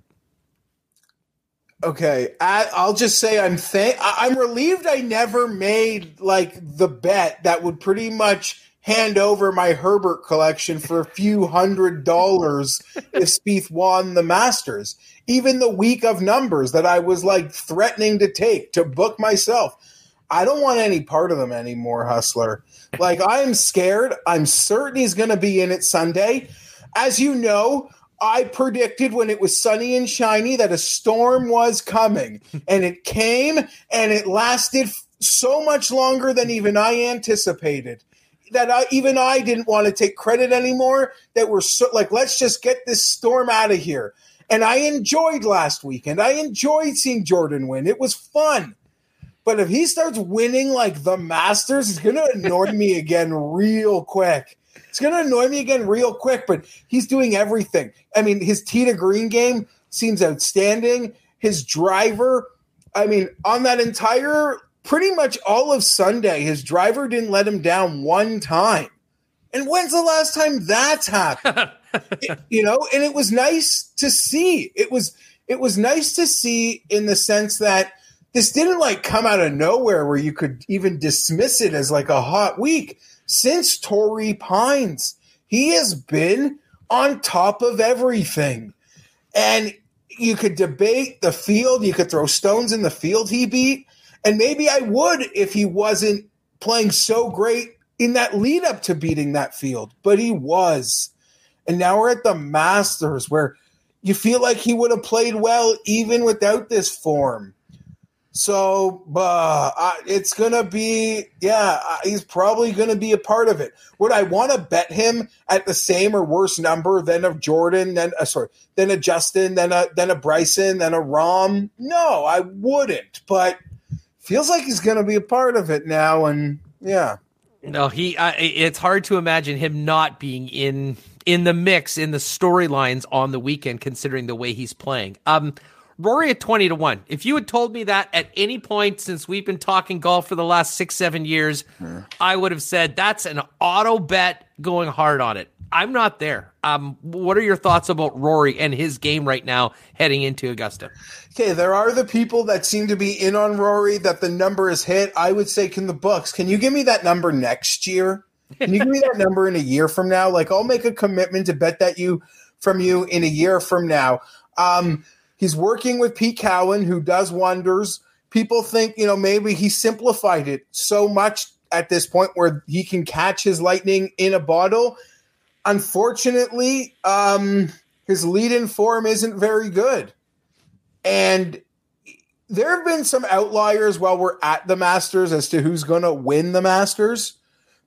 Okay, I, will just say I'm th- I'm relieved I never made like the bet that would pretty much hand over my Herbert collection for a few hundred dollars *laughs* if Spieth won the Masters. Even the week of numbers that I was like threatening to take to book myself. I don't want any part of them anymore, Hustler. Like, I'm scared. I'm certain he's going to be in it Sunday. As you know, I predicted when it was sunny and shiny that a storm was coming, *laughs* and it came and it lasted so much longer than even I anticipated. That I, even I didn't want to take credit anymore. That we're so like, let's just get this storm out of here. And I enjoyed last weekend. I enjoyed seeing Jordan win. It was fun. But if he starts winning like the Masters, it's going to annoy me again real quick. It's going to annoy me again real quick, but he's doing everything. I mean, his tee to green game seems outstanding. His driver, I mean, on that entire, pretty much all of Sunday, his driver didn't let him down one time. And when's the last time that's happened? it, *laughs* you know, and it was nice to see. It was it was nice to see in the sense that this didn't like come out of nowhere where you could even dismiss it as like a hot week. Since Torrey Pines, he has been on top of everything. And you could debate the field, you could throw stones in the field he beat. And maybe I would if he wasn't playing so great in that lead up to beating that field, but he was. And now we're at the Masters where you feel like he would have played well even without this form. So uh, it's going to be, yeah, he's probably going to be a part of it. Would I want to bet him at the same or worse number than a Jordan, then uh, sorry, than a Justin, then a than a Bryson, than a Rahm? No, I wouldn't. But feels like he's going to be a part of it now, and yeah. No, he. Uh, it's hard to imagine him not being in in the mix in the storylines on the weekend, considering the way he's playing. Um, Rory at 20 to 1. If you had told me that at any point since we've been talking golf for the last six, seven years, yeah. I would have said that's an auto bet going hard on it. I'm not there. Um, what are your thoughts about Rory and his game right now heading into Augusta? Okay, there are the people that seem to be in on Rory that the number is hit. I would say, can the books, can you give me that number next year? Can you give me that number in a year from now? Like, I'll make a commitment to bet that you from you in a year from now. Um, He's working with Pete Cowan, who does wonders. People think, you know, maybe he simplified it so much at this point where he can catch his lightning in a bottle. Unfortunately, um, his lead in form isn't very good. And there have been some outliers while we're at the Masters as to who's going to win the Masters.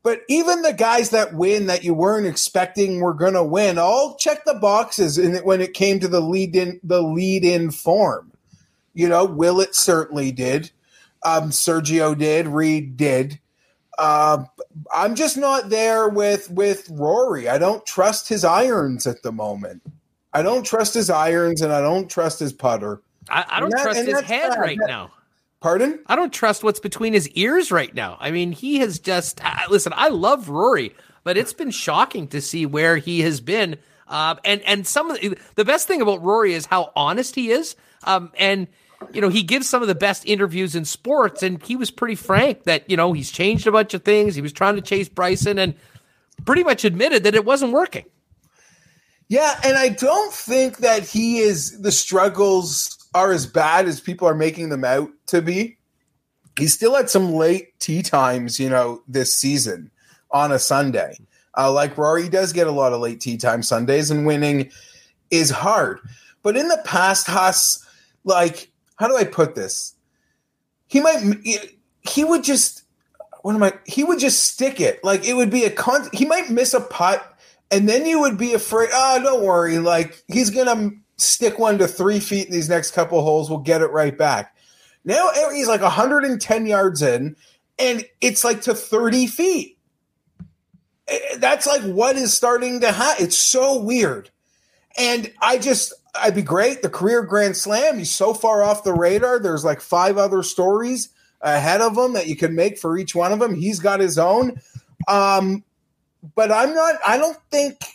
But even the guys that win that you weren't expecting were going to win all check the boxes in when it came to the lead in the lead in form. You know, Willett certainly did. Um, Sergio did. Reed did. Uh, I'm just not there with with Rory. I don't trust his irons at the moment. I don't trust his irons, and I don't trust his putter. I, I don't that- trust his head bad. right now. Pardon? I don't trust what's between his ears right now. I mean, he has just uh, listen. I love Rory, but it's been shocking to see where he has been. Uh, and and some of the, the best thing about Rory is how honest he is. Um, and you know, he gives some of the best interviews in sports, and he was pretty frank that you know he's changed a bunch of things. He was trying to chase Bryson, and pretty much admitted that it wasn't working. Yeah, and I don't think that he is the struggles are as bad as people are making them out to be. He still had some late tea times, you know, this season on a Sunday. Uh, like Rory does get a lot of late tea time Sundays, and winning is hard. But in the past, Huss, like, how do I put this? He might, he would just, what am I? He would just stick it. Like it would be a con. He might miss a putt, and then you would be afraid. Oh, don't worry. Like he's gonna stick one to three feet in these next couple holes. We'll get it right back. Now he's like 110 yards in, and it's like to 30 feet. Eh, That's like what is starting to happen. It's so weird. And I just, I'd be great. The career Grand Slam, he's so far off the radar. There's like five other stories ahead of him that you can make for each one of them. He's got his own. Um, but I'm not, I don't think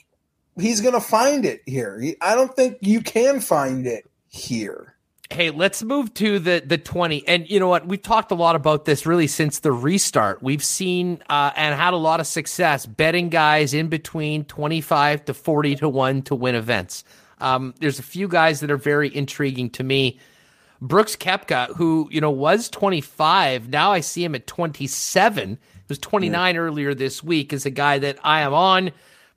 he's going to find it here. He- I don't think you can find it here. Hey, let's move to the the 20. And you know what? We've talked a lot about this really since the restart. We've seen uh, and had a lot of success betting guys in between 25 to 40 to 1 to win events. Um, there's a few guys that are very intriguing to me. Brooks Koepka, who, you know, was 25, now I see him at 27. He was 29 earlier this week, is a guy that I am on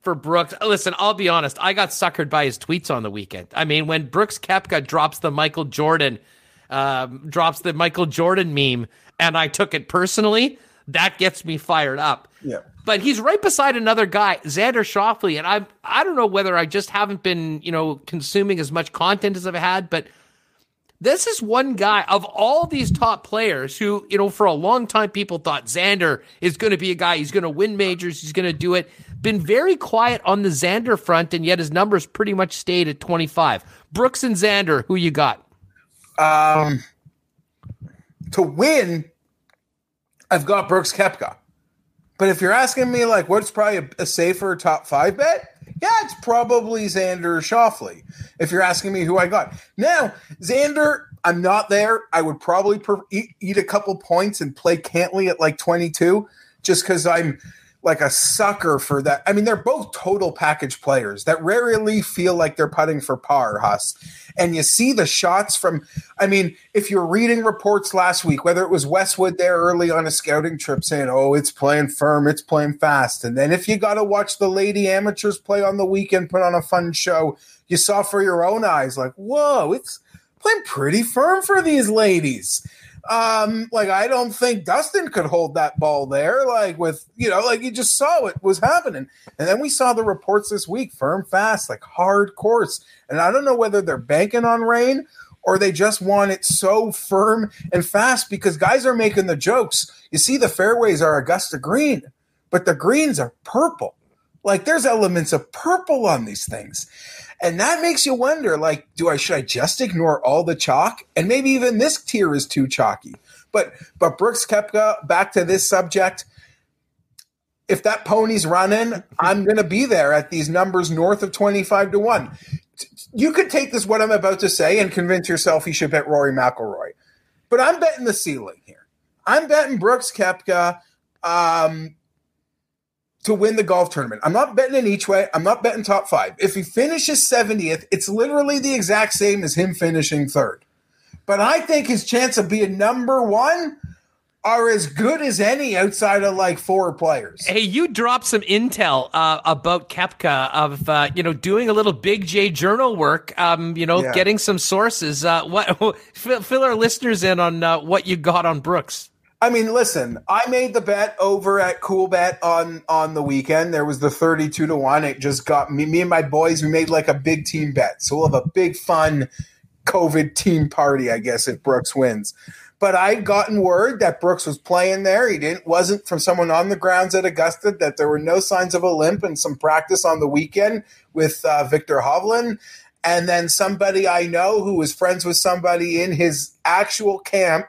for Brooks. Listen, I'll be honest. I got suckered by his tweets on the weekend. I mean, when Brooks Koepka drops the Michael Jordan, um, drops the Michael Jordan meme, and I took it personally, that gets me fired up. Yeah. But he's right beside another guy, Xander Schauffele, and I I don't know whether I just haven't been you know consuming as much content as I've had, but this is one guy of all these top players who, you know, for a long time people thought Xander is going to be a guy, he's going to win majors, he's going to do it. Been very quiet on the Xander front, and yet his numbers pretty much stayed at 25. Brooks and Xander, who you got? Um, to win, I've got Brooks Koepka. But if you're asking me, like, what's probably a, a safer top five bet? Yeah, it's probably Xander Schauffele. If you're asking me who I got. Now, Xander, I'm not there. I would probably per- eat, eat a couple points and play Cantlay at like 22 just because I'm like a sucker for that. I mean, they're both total package players that rarely feel like they're putting for par, Huss. And you see the shots from, I mean, if you're reading reports last week, whether it was Westwood there early on a scouting trip saying, oh, it's playing firm, it's playing fast. And then if you got to watch the lady amateurs play on the weekend, put on a fun show, you saw for your own eyes, like, whoa, it's playing pretty firm for these ladies. Um, like I don't think Dustin could hold that ball there, like with you know, like you just saw what was happening. And then we saw the reports this week, firm fast, like hard course. And I don't know whether they're banking on rain or they just want it so firm and fast because guys are making the jokes. You see, the fairways are Augusta green, but the greens are purple. Like there's elements of purple on these things. And that makes you wonder, like, do I should I just ignore all the chalk? And maybe even this tier is too chalky. But but Brooks Koepka, back to this subject. If that pony's running, I'm gonna be there at these numbers north of 25 to 1. You could take this what I'm about to say and convince yourself you should bet Rory McIlroy. But I'm betting the ceiling here. I'm betting Brooks Koepka um, to win the golf tournament. I'm not betting in each way. I'm not betting top five. If he finishes 70th, it's literally the exact same as him finishing third. But I think his chance of being number one are as good as any outside of like four players. Hey, you dropped some intel uh, about Koepka of uh, you know doing a little Big J journal work. Um, you know, Yeah. getting some sources. Uh, what *laughs* fill, fill our listeners in on uh, what you got on Brooks. I mean, listen, I made the bet over at Coolbet on on the weekend. There was the 32 to 1. It just got me me and my boys, we made like a big team bet. So we'll have a big fun COVID team party, I guess, if Brooks wins. But I'd gotten word that Brooks was playing there. He didn't wasn't from someone on the grounds at Augusta that there were no signs of a limp and some practice on the weekend with uh, Viktor Hovland. And then somebody I know who was friends with somebody in his actual camp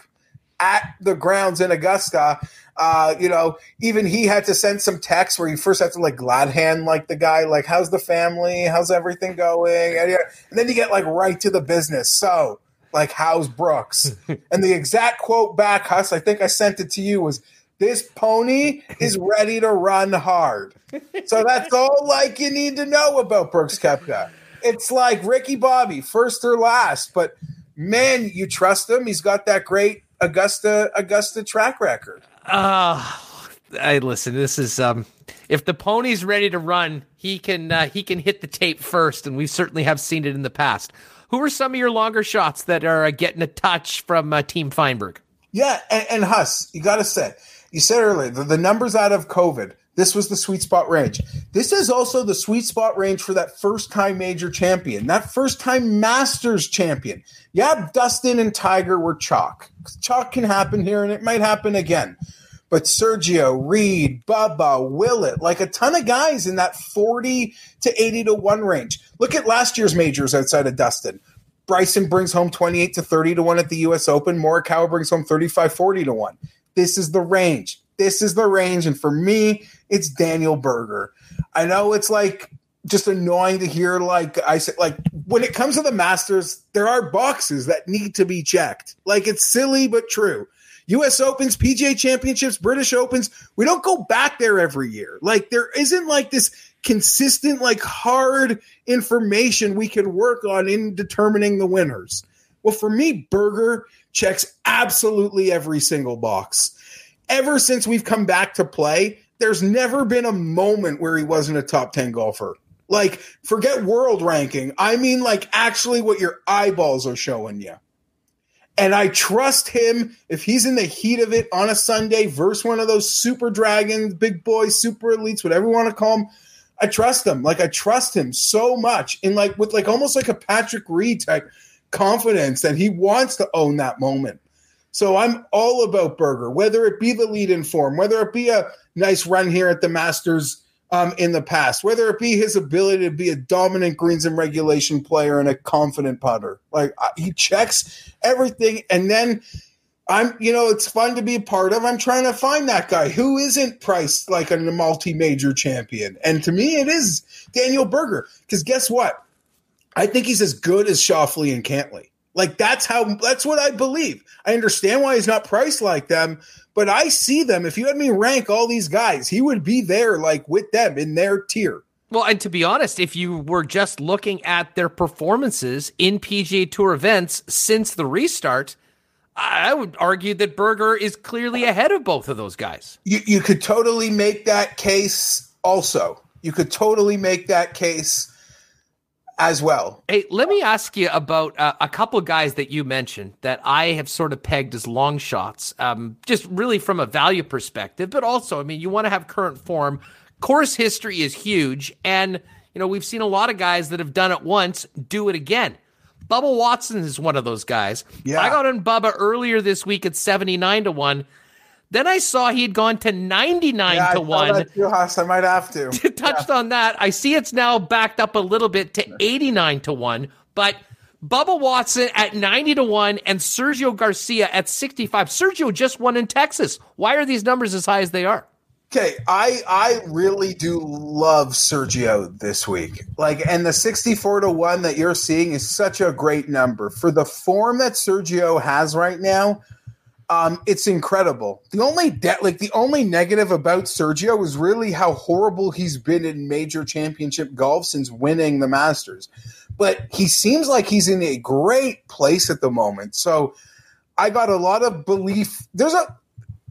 at the grounds in Augusta. Uh, you know, even he had to send some text where you first have to like glad hand like the guy, like, how's the family? How's everything going? And, and then you get like right to the business. So, like, how's Brooks? *laughs* and the exact quote back, Huss, I think I sent it to you was, this pony is *laughs* ready to run hard. So that's all like you need to know about Brooks Koepka. It's like Ricky Bobby, first or last, but man, you trust him. He's got that great Augusta Augusta track record. Uh I listen. This is um, if the pony's ready to run, he can uh, he can hit the tape first, and we certainly have seen it in the past. Who are some of your longer shots that are uh, getting a touch from uh, Team Fienberg? Yeah, and, and Huss, you got to say, you said earlier the, the numbers out of COVID. This was the sweet spot range. This is also the sweet spot range for that first time major champion, that first time Masters champion. Yeah, Dustin and Tiger were chalk. Chalk can happen here and it might happen again. But Sergio, Reed, Bubba, Willett, like a ton of guys in that 40 to 80 to 1 range. Look at last year's majors outside of Dustin. Bryson brings home 28 to 30 to 1 at the US Open. Morikawa brings home 35 40 to 1. This is the range. This is the range. And for me, it's Daniel Berger. I know it's like just annoying to hear like I said like when it comes to the Masters, there are boxes that need to be checked. Like it's silly but true. US Opens, PGA Championships, British Opens, we don't go back there every year. Like there isn't like this consistent like hard information we can work on in determining the winners. Well, for me, Berger checks absolutely every single box. Ever since we've come back to play, there's never been a moment where he wasn't a top 10 golfer. Like, forget world ranking. I mean, like, actually, what your eyeballs are showing you. And I trust him if he's in the heat of it on a Sunday versus one of those super dragons, big boys, super elites, whatever you want to call them. I trust him. Like, I trust him so much in like with like almost like a Patrick Reed type confidence that he wants to own that moment. So I'm all about Berger, whether it be the lead in form, whether it be a nice run here at the Masters um, in the past, whether it be his ability to be a dominant greens and regulation player and a confident putter. Like he checks everything, and then I'm, you know, it's fun to be a part of. I'm trying to find that guy who isn't priced like a multi-major champion, and to me, it is Daniel Berger. Because guess what? I think he's as good as Schauffele and Cantlay. Like that's how that's what I believe. I understand why he's not priced like them, but I see them. If you had me rank all these guys, he would be there, like with them in their tier. Well, and to be honest, if you were just looking at their performances in PGA Tour events since the restart, I would argue that Berger is clearly ahead of both of those guys. You, you could totally make that case also. You could totally make that case as well. Hey, let me ask you about uh, a couple guys that you mentioned that I have sort of pegged as long shots, um, just really from a value perspective, but also, I mean, you want to have current form. Course history is huge, and you know we've seen a lot of guys that have done it once do it again. Bubba Watson is one of those guys. Yeah. I got on Bubba earlier this week at seventy nine to one. Then I saw he had gone to 99 yeah, to 1. Too, I might have *laughs* to. Touched yeah. on that. I see it's now backed up a little bit to 89 to 1, but Bubba Watson at 90 to 1 and Sergio Garcia at 65. Sergio just won in Texas. Why are these numbers as high as they are? Okay, I I really do love Sergio this week. Like and the 64 to 1 that you're seeing is such a great number. For the form that Sergio has right now, um, it's incredible. The only de- like the only negative about Sergio is really how horrible he's been in major championship golf since winning the Masters. But he seems like he's in a great place at the moment. So I got a lot of belief. There's a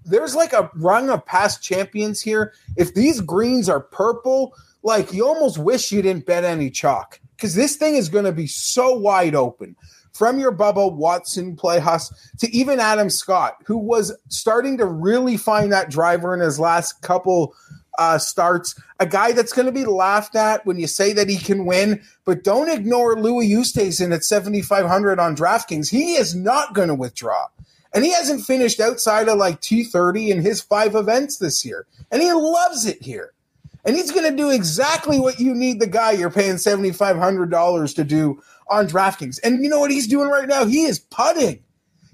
there's like a rung of past champions here. If these greens are purple, like you almost wish you didn't bet any chalk because this thing is going to be so wide open from your Bubba Watson play Huss to even Adam Scott, who was starting to really find that driver in his last couple uh, starts. A guy that's going to be laughed at when you say that he can win, but don't ignore Louis Oosthuizen at 7,500 on DraftKings. He is not going to withdraw. And he hasn't finished outside of like 230 in his five events this year. And he loves it here. And he's going to do exactly what you need the guy you're paying $7,500 to do on DraftKings. And you know what he's doing right now? He is putting.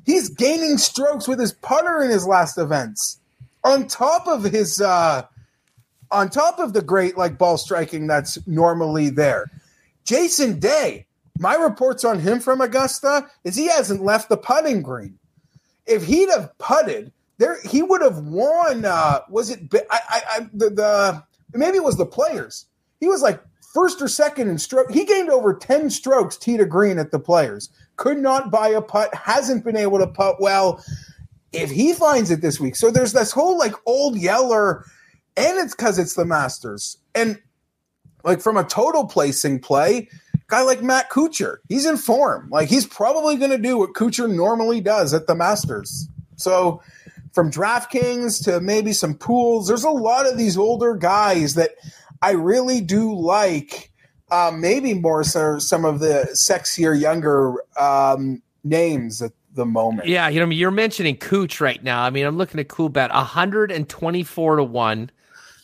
He's gaining strokes with his putter in his last events. On top of his uh on top of the great like ball striking that's normally there. Jason Day, my reports on him from Augusta is he hasn't left the putting green. If he'd have putted, there he would have won. Uh, was it? I, I, I the, the maybe it was the players. He was like first or second in stroke. He gained over 10 strokes tee to green at the players. Could not buy a putt, hasn't been able to putt well. If he finds it this week, so there's this whole like old yeller, and it's because it's the Masters. And like from a total placing play, guy like Matt Kuchar, he's in form. Like he's probably going to do what Kuchar normally does at the Masters. So from DraftKings to maybe some pools, there's a lot of these older guys that I really do like. Uh, maybe more so some of the sexier, younger um, names at the moment. Yeah, you know, you're mentioning Cooch right now. I mean, I'm looking at Coolbet, 124 to one.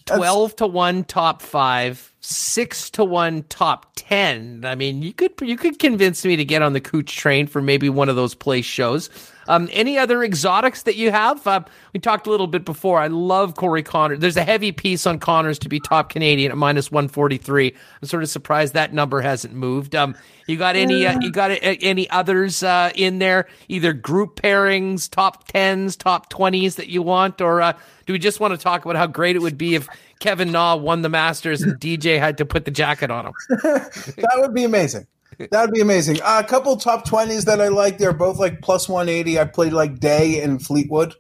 12 That's, to 1 top 5 6 to 1 top 10 i mean you could you could convince me to get on the cooch train for maybe one of those place shows um, any other exotics that you have? Uh, we talked a little bit before. I love Corey Conners. There's a heavy piece on Conners to be top Canadian at minus 143. I'm sort of surprised that number hasn't moved. Um, you got any? Uh, you got any others uh, in there? Either group pairings, top tens, top twenties that you want, or uh, do we just want to talk about how great it would be if Kevin Na won the Masters and DJ had to put the jacket on him? *laughs* that would be amazing. That'd be amazing. Uh, a couple top twenties that I like. They're both like plus one eighty. I played like Day and Fleetwood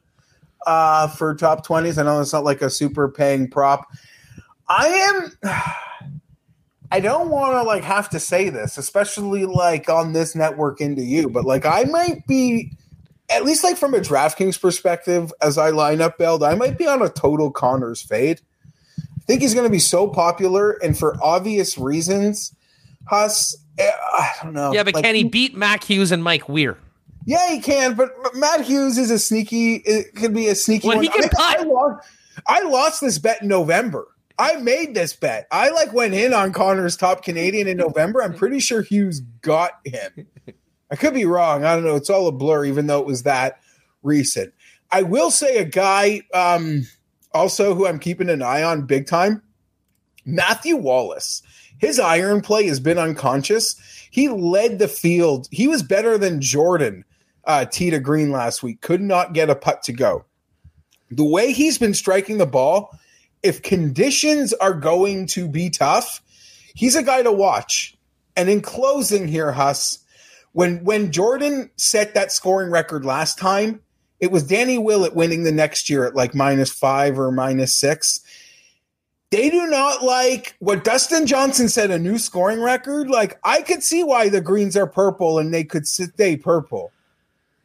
uh, for top twenties. I know it's not like a super paying prop. I am. *sighs* I don't want to like have to say this, especially like on this network into you, but like I might be at least like from a DraftKings perspective, as I line up build, I might be on a total Conners fade. I think he's going to be so popular, and for obvious reasons, Huss I don't know. Yeah, but like, can he beat Mac Hughes and Mike Weir? Yeah, he can. But Mac Hughes is a sneaky. It could be a sneaky. Well, one. he can I, I, lost, I lost this bet in November. I made this bet. I like went in on Conners top Canadian in November. I'm pretty sure Hughes got him. I could be wrong. I don't know. It's all a blur, even though it was that recent. I will say a guy um, also who I'm keeping an eye on big time, Matthew Wallace. His iron play has been unconscious. He led the field. He was better than Jordan uh, tee to green last week. Could not get a putt to go. The way he's been striking the ball, if conditions are going to be tough, he's a guy to watch. And in closing here, Huss, when when Jordan set that scoring record last time, it was Danny Willett winning the next year at like minus five or minus six. They do not like what Dustin Johnson said, a new scoring record. Like, I could see why the greens are purple and they could stay purple.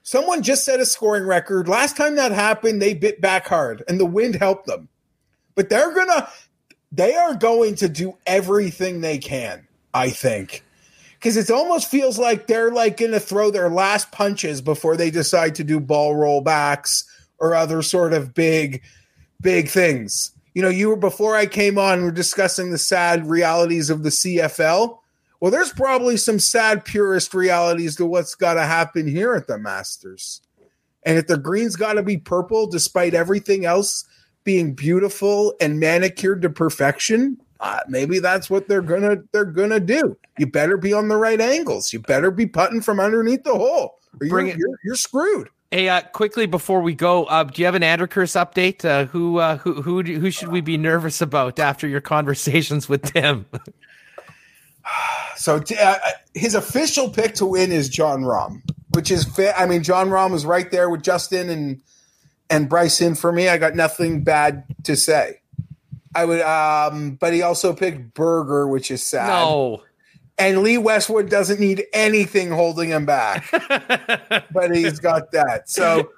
Someone just set a scoring record. Last time that happened, they bit back hard and the wind helped them. But they're gonna they are going to do everything they can, I think. Because it almost feels like they're like gonna throw their last punches before they decide to do ball rollbacks or other sort of big, big things you know, you were before I came on, we are discussing the sad realities of the CFL. Well, there's probably some sad purist realities to what's got to happen here at the Masters. And if the green's got to be purple, despite everything else being beautiful and manicured to perfection, uh, maybe that's what they're gonna they're gonna do. You better be on the right angles. You better be putting from underneath the hole, or you're. You're, you're screwed. Hey, uh, quickly before we go, uh, do you have an Andrikurs update? Uh, who, uh, who, who, who should we be nervous about after your conversations with Tim? *laughs* so, uh, his official pick to win is Jon Rahm, which is fit. I mean, Jon Rahm was right there with Justin and and Bryson for me. I got nothing bad to say. I would, um, but he also picked Berger, which is sad. No. And Lee Westwood doesn't need anything holding him back, *laughs* but he's got that. So,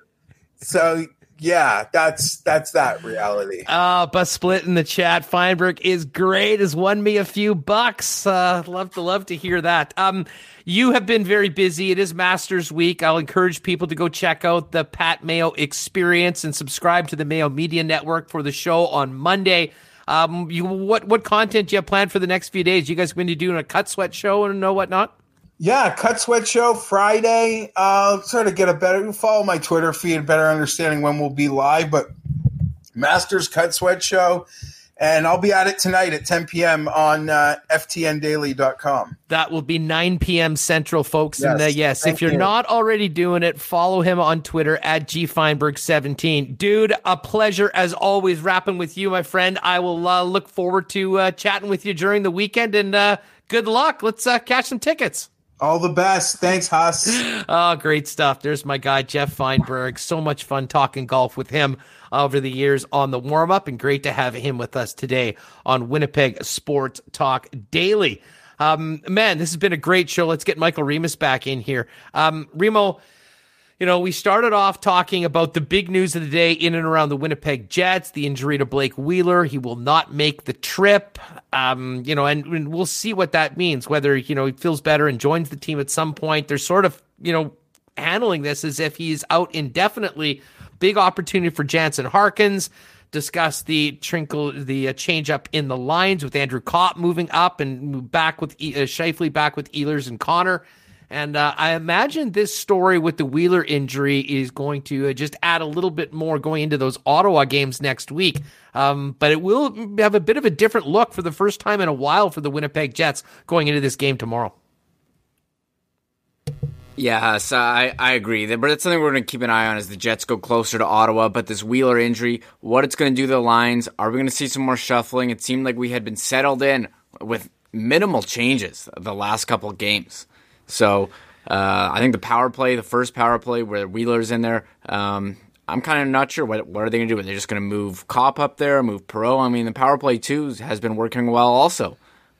so yeah, that's that's that reality. Uh, but split in the chat. Fienberg is great. Has won me a few bucks. Uh, love to love to hear that. Um, you have been very busy. It is Masters Week. I'll encourage people to go check out the Pat Mayo Experience and subscribe to the Mayo Media Network for the show on Monday. Um, you what what content do you have planned for the next few days? You guys going to doing a cut sweat show and know whatnot? Yeah, cut sweat show Friday. Uh, try to get a better follow my Twitter feed, better understanding when we'll be live. But Masters cut sweat show, and I'll be at it tonight at 10 p.m. on uh, ftndaily.com. That will be 9 p.m. Central, folks. Yes, and uh, yes, if you're you. not already doing it, follow him on Twitter at gfeinberg17. Dude, a pleasure as always wrapping with you, my friend. I will uh, look forward to uh, chatting with you during the weekend, and uh, good luck. Let's uh, catch some tickets. All the best. Thanks, Huss. oh, *gasps* great stuff. There's my guy, Geoff Fienberg. So much fun talking golf with him over the years on the warm up, and great to have him with us today on Winnipeg Sports Talk Daily. Um, man, this has been a great show. Let's get Michael Remis back in here. Um, Remo, you know, we started off talking about the big news of the day in and around the Winnipeg Jets, the injury to Blake Wheeler. He will not make the trip. Um, you know, and, and, we'll see what that means, whether, you know, he feels better and joins the team at some point. They're sort of, you know, handling this as if he's out indefinitely. Big opportunity for Jansen Harkins. Discuss the trinkle, the uh, change up in the lines with Andrew Copp moving up and back with e- uh, Scheifele back with Ehlers and Connor. And uh, I imagine this story with the Wheeler injury is going to uh, just add a little bit more going into those Ottawa games next week. Um, but it will have a bit of a different look for the first time in a while for the Winnipeg Jets going into this game tomorrow. Yes, I, I agree. But that's something we're going to keep an eye on as the Jets go closer to Ottawa. But this Wheeler injury, what it's going to do to the lines, are we going to see some more shuffling? It seemed like we had been settled in with minimal changes the last couple games. So uh, I think the power play, the first power play where Wheeler's in there, um, I'm kind of not sure what what are they going to do. Are they just going to move Copp up there, move Perreault? I mean, the power play too has been working well also.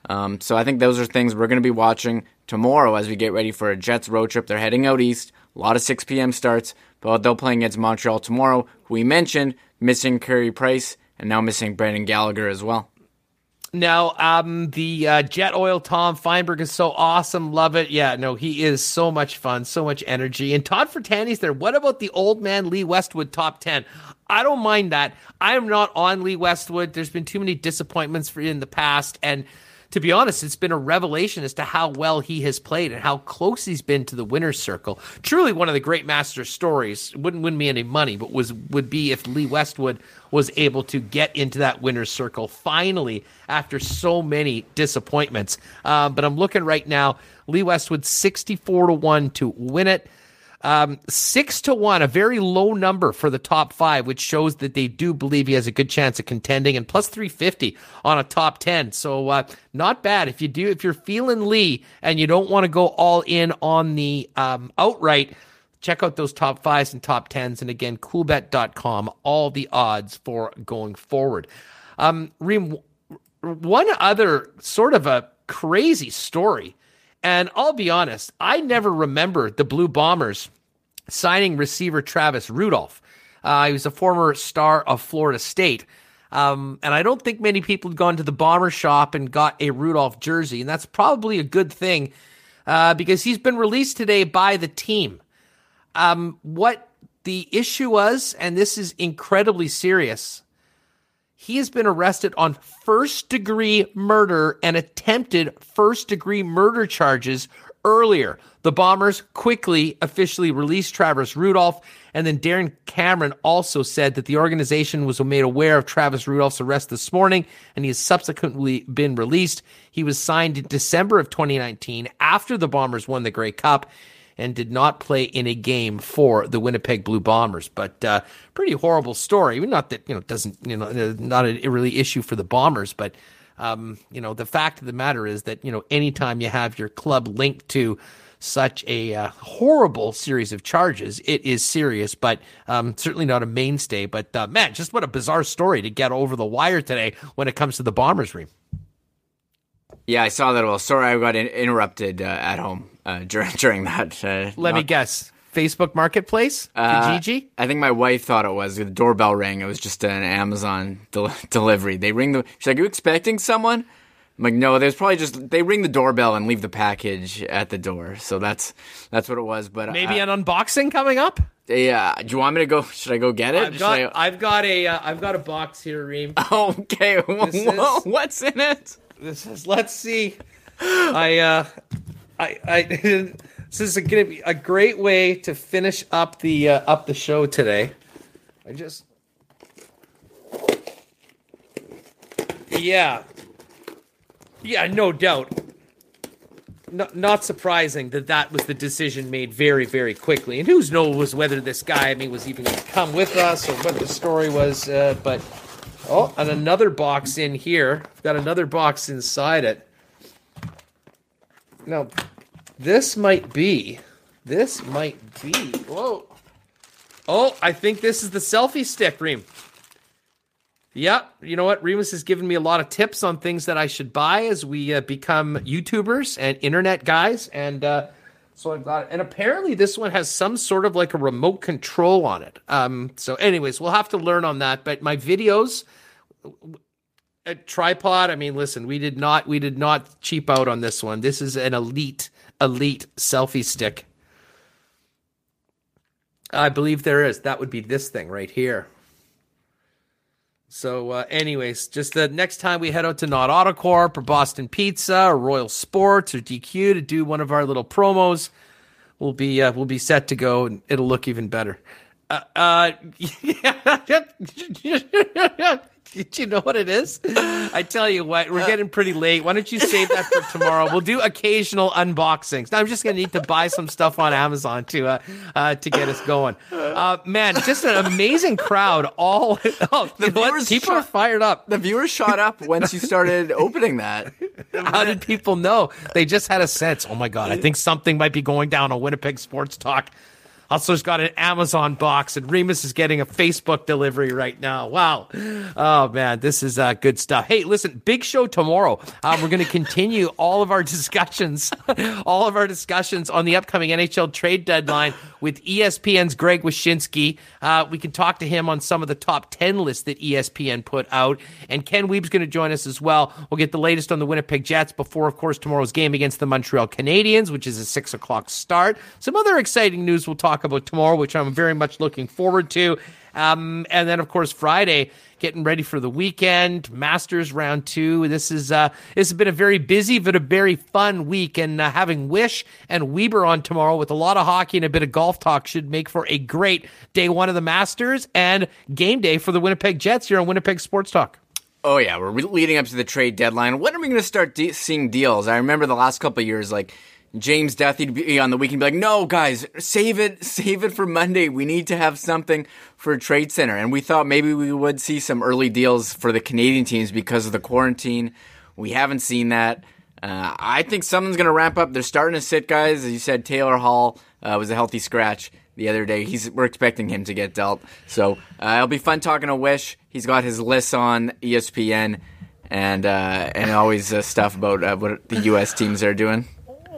Um, so I think those are things we're going to be watching tomorrow as we get ready for a Jets road trip. They're heading out east. A lot of 6 p.m. starts, but they'll play against Montreal tomorrow, we mentioned missing Carey Price and now missing Brendan Gallagher as well. Now, um, the uh, Jet Oil Tom Fienberg is so awesome. Love it. Yeah, no, he is so much fun, so much energy. And Todd Fertani's there. What about the old man Lee Westwood top 10? I don't mind that. I am not on Lee Westwood. There's been too many disappointments for in the past. And to be honest, it's been a revelation as to how well he has played and how close he's been to the winner's circle. Truly one of the great master stories. Wouldn't win me any money, but was would be if Lee Westwood was able to get into that winner's circle finally after so many disappointments. Um, but I'm looking right now, Lee Westwood 64 to 1 to win it. Um, six to one, a very low number for the top five, which shows that they do believe he has a good chance of contending, and plus 350 on a top 10. So, uh, not bad. If you do, if you're feeling Lee and you don't want to go all in on the um, outright, check out those top fives and top tens. And again, coolbet.com, all the odds for going forward. Um, Reem, one other sort of a crazy story and I'll be honest, I never remember the Blue Bombers signing receiver Travis Rudolph. Uh, he was a former star of Florida State. Um, and I don't think many people had gone to the bomber shop and got a Rudolph jersey. And that's probably a good thing uh, because he's been released today by the team. Um, what the issue was, and this is incredibly serious, he has been arrested on first degree murder and attempted first degree murder charges earlier. The Bombers quickly officially released Travis Rudolph, and then Darren Cameron also said that the organization was made aware of Travis Rudolph's arrest this morning, and he has subsequently been released. He was signed in December of 2019 after the Bombers won the Grey Cup and did not play in a game for the Winnipeg Blue Bombers. But uh, pretty horrible story. Not that you know doesn't you know uh, not a really issue for the Bombers, but um, you know the fact of the matter is that you know anytime you have your club linked to such a uh, horrible series of charges. It is serious, but um, certainly not a mainstay. But uh, man, just what a bizarre story to get over the wire today when it comes to the Bombers' room. Yeah, I saw that. Well, sorry, I got in- interrupted uh, at home uh, *laughs* during during that. Uh, Let me guess. Facebook Marketplace? Uh, Kijiji? I think my wife thought it was. The doorbell rang. It was just an Amazon del- *laughs* delivery. They ring the. She's like, "Are you expecting someone?" I'm like, "No." There's probably just they ring the doorbell and leave the package at the door. So that's that's what it was. But Maybe uh, an unboxing coming up? yeah. Do you want me to go? Should I go get it? I've got I- I've got a uh, I've got a box here, Reem. *laughs* okay. Is- What's in it? This is let's see. I uh I I *laughs* this is going to be a great way to finish up the uh, up the show today. I just Yeah. Yeah, no doubt. No, not surprising that that was the decision made very, very quickly. And who knows whether this guy, I mean, was even going to come with us or what the story was. Uh, but oh, and another box in here. Got another box inside it. Now, this might be. This might be. Whoa. Oh, I think this is the selfie stick, Reem. Yeah, you know what? Remis has given me a lot of tips on things that I should buy as we uh, become YouTubers and internet guys. And uh, so I've got, and apparently this one has some sort of like a remote control on it. Um, so, anyways, we'll have to learn on that. But my videos, a tripod. I mean, listen, we did not, we did not cheap out on this one. This is an elite, elite selfie stick. I believe there is. That would be this thing right here. So, uh, anyways, just the next time we head out to Nott Autocorp or Boston Pizza or Royal Sports or DQ to do one of our little promos, we'll be uh, we'll be set to go and it'll look even better. Uh, uh, *laughs* *laughs* Did you know what it is? I tell you what, we're getting pretty late. Why don't you save that for tomorrow? We'll do occasional unboxings. Now, I'm just gonna need to buy some stuff on Amazon to uh, uh to get us going. Uh, man, just an amazing crowd. All *laughs* oh, what? viewers people shot- are fired up. The viewers shot up once you started opening that. How did people know? They just had a sense. Oh my god, I think something might be going down on Winnipeg Sports Talk. Has got an Amazon box, and Remis is getting a Facebook delivery right now. Wow. Oh, man, this is uh, good stuff. Hey, listen, big show tomorrow. Uh, we're going to continue *laughs* all of our discussions, *laughs* all of our discussions on the upcoming NHL trade deadline with ESPN's Greg Wyshynski. Uh, we can talk to him on some of the top 10 lists that ESPN put out. And Ken Wiebe's going to join us as well. We'll get the latest on the Winnipeg Jets before, of course, tomorrow's game against the Montreal Canadiens, which is a 6 o'clock start. Some other exciting news we'll talk about tomorrow, which I'm very much looking forward to. Um, and then, of course, Friday, getting ready for the weekend, Masters round two. This is uh, this has been a very busy but a very fun week, and uh, having Wish and Weber on tomorrow with a lot of hockey and a bit of golf talk should make for a great day one of the Masters and game day for the Winnipeg Jets here on Winnipeg Sports Talk. Oh yeah, we're re- leading up to the trade deadline. When are we going to start de- seeing deals? I remember the last couple years, like James Duthie'd be on the weekend, be like, "No, guys, save it, *laughs* save it for Monday. We need to have something for Trade Center." And we thought maybe we would see some early deals for the Canadian teams because of the quarantine. We haven't seen that. Uh, I think something's going to ramp up. They're starting to sit guys. As you said, Taylor Hall uh, was a healthy scratch the other day. He's we're expecting him to get dealt. So uh, it'll be fun talking to Wish. He's got his lists on ESPN and uh, and always uh, stuff about uh, what the U.S. teams are doing.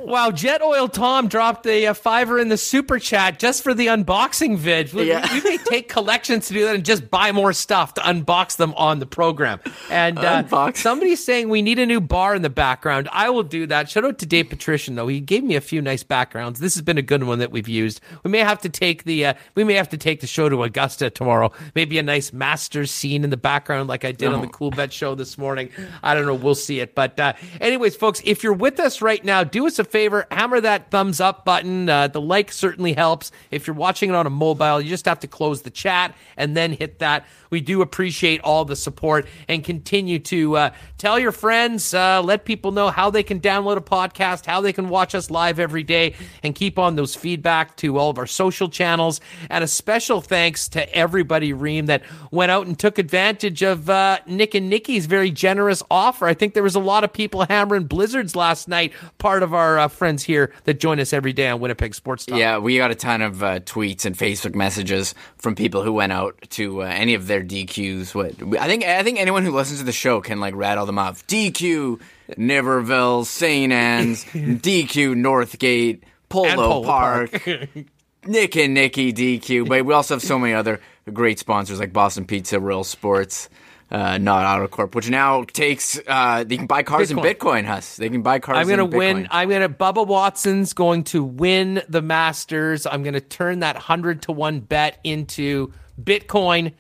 Wow, Jet Oil Tom dropped a, uh fiver in the super chat just for the unboxing vid. We, Yeah. we may take collections to do that and just buy more stuff to unbox them on the program. And uh, Unbox. somebody's saying we need a new bar in the background. I will do that. Shout out to Dave Patrician though. He gave me a few nice backgrounds. This has been a good one that we've used. We may have to take the uh, we may have to take the show to Augusta tomorrow. Maybe a nice Masters scene in the background like I did on the Coolbet show this morning. I don't know. We'll see it. But uh, anyways, folks, if you're with us right now, do us a favor, hammer that thumbs up button. Uh, the like certainly helps. If you're watching it on a mobile, you just have to close the chat and then hit that. We do appreciate all the support and continue to uh, tell your friends, uh, let people know how they can download a podcast, how they can watch us live every day, and keep on those feedback to all of our social channels. And a special thanks to everybody, Reem, that went out and took advantage of uh, Nick and Nikki's very generous offer. I think there was a lot of people hammering blizzards last night, part of our uh, friends here that join us every day on Winnipeg Sports Talk. Yeah, we got a ton of uh, tweets and Facebook messages from people who went out to uh, any of their DQs. What I think, I think anyone who listens to the show can like rattle them off. DQ, Niverville, St. Anne's, *laughs* DQ, Northgate, Polo, Polo Park, Park. *laughs* Nick and Nikki DQ. But we also have so many other great sponsors like Boston Pizza, Real Sports. Uh, Nott Autocorp, which now takes uh, they can buy cars in Bitcoin. Bitcoin. Hus, they can buy cars. I'm going to in win. I'm going to. Bubba Watson's going to win the Masters. I'm going to turn that hundred to one bet into Bitcoin,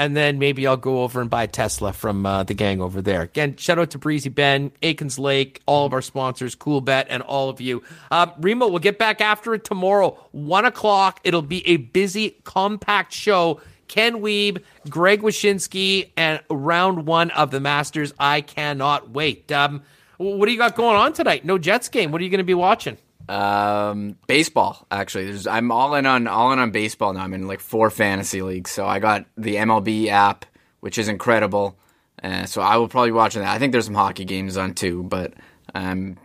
and then maybe I'll go over and buy Tesla from uh, the gang over there. Again, shout out to Breezy Ben, Aikens Lake, all of our sponsors, Coolbet, and all of you. Um, Remo, we'll get back after it tomorrow, one o'clock. It'll be a busy, compact show. Ken Wiebe, Greg Wyshynski, and round one of the Masters. I cannot wait. Um, what do you got going on tonight? No Jets game. What are you going to be watching? Um, baseball actually. There's, I'm all in on all in on baseball now. I'm in like four fantasy leagues, so I got the MLB app, which is incredible. Uh, so I will probably watch that. I think there's some hockey games on too, but um,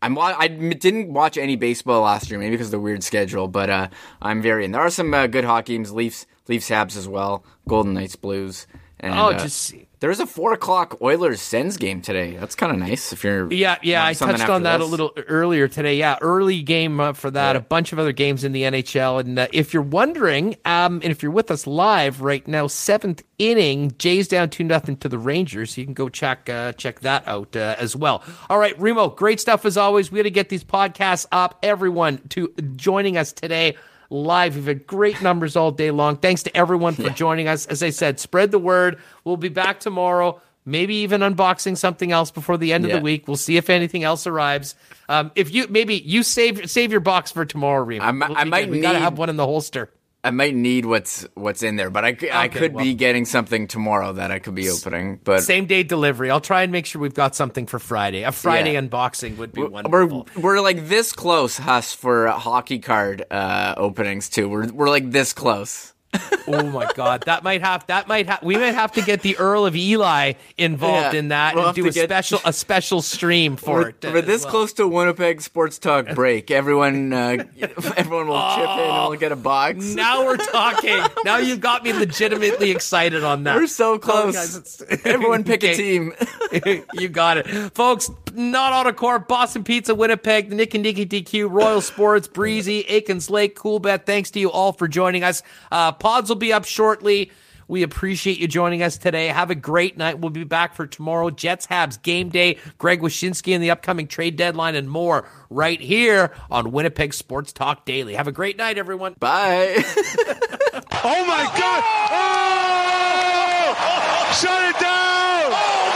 I'm I didn't watch any baseball last year, maybe because of the weird schedule. But uh, I'm very in. There are some uh, good hockey games. Leafs, Leafs, Habs as well. Golden Knights, Blues. And, Oh, uh, just there's a four o'clock Oilers Sens game today. That's kind of nice if you're Yeah, yeah, I touched on that this. a little earlier today. Yeah, early game uh, for that. Yeah. A bunch of other games in the NHL. And uh, if you're wondering, um, and if you're with us live right now, seventh inning, Jays down two nothing to the Rangers. You can go check uh, check that out uh, as well. All right, Remo, great stuff as always. We got to get these podcasts up. Everyone to joining us today. Live, we've had great numbers all day long. Thanks to everyone for joining us. As I said, spread the word. We'll be back tomorrow maybe even unboxing something else before the end of the week. We'll see if anything else arrives. Um, if you maybe you save save your box for tomorrow, mi- We'll I might we gotta have one in the holster. I might need what's what's in there, but I, Okay, could well- be getting something tomorrow that I could be opening. But Same day delivery. I'll try and make sure we've got something for Friday. A Friday Yeah. unboxing would be we're wonderful. we're like this close, Huss, for hockey card uh, openings too. We're we're like this close. Oh my god, that might have that might have we might have to get the Earl of Eli involved Yeah, in that we'll and do a get- special a special stream *laughs* for We're, it. we're this well. close to Winnipeg Sports Talk break. Everyone, uh, *laughs* everyone will chip in and we'll get a box. Now we're *laughs* talking. now you've got me legitimately excited on that. We're so close. guys, Everyone pick a team. you got it. Folks, Nott Autocorp, Boston Pizza, Winnipeg, the Nick and Nicky DQ, Royal Sports, Breezy, Aikens Lake, Coolbet. Thanks to you all for joining us. Uh, pods will be up shortly. We appreciate you joining us today. Have a great night. We'll be back for tomorrow. Jets, Habs, game day, Greg Wyshynski and the upcoming trade deadline and more right here on Winnipeg Sports Talk Daily. Have a great night, everyone. Bye. *laughs* Oh my God! Oh! Shut it down! Let's go home!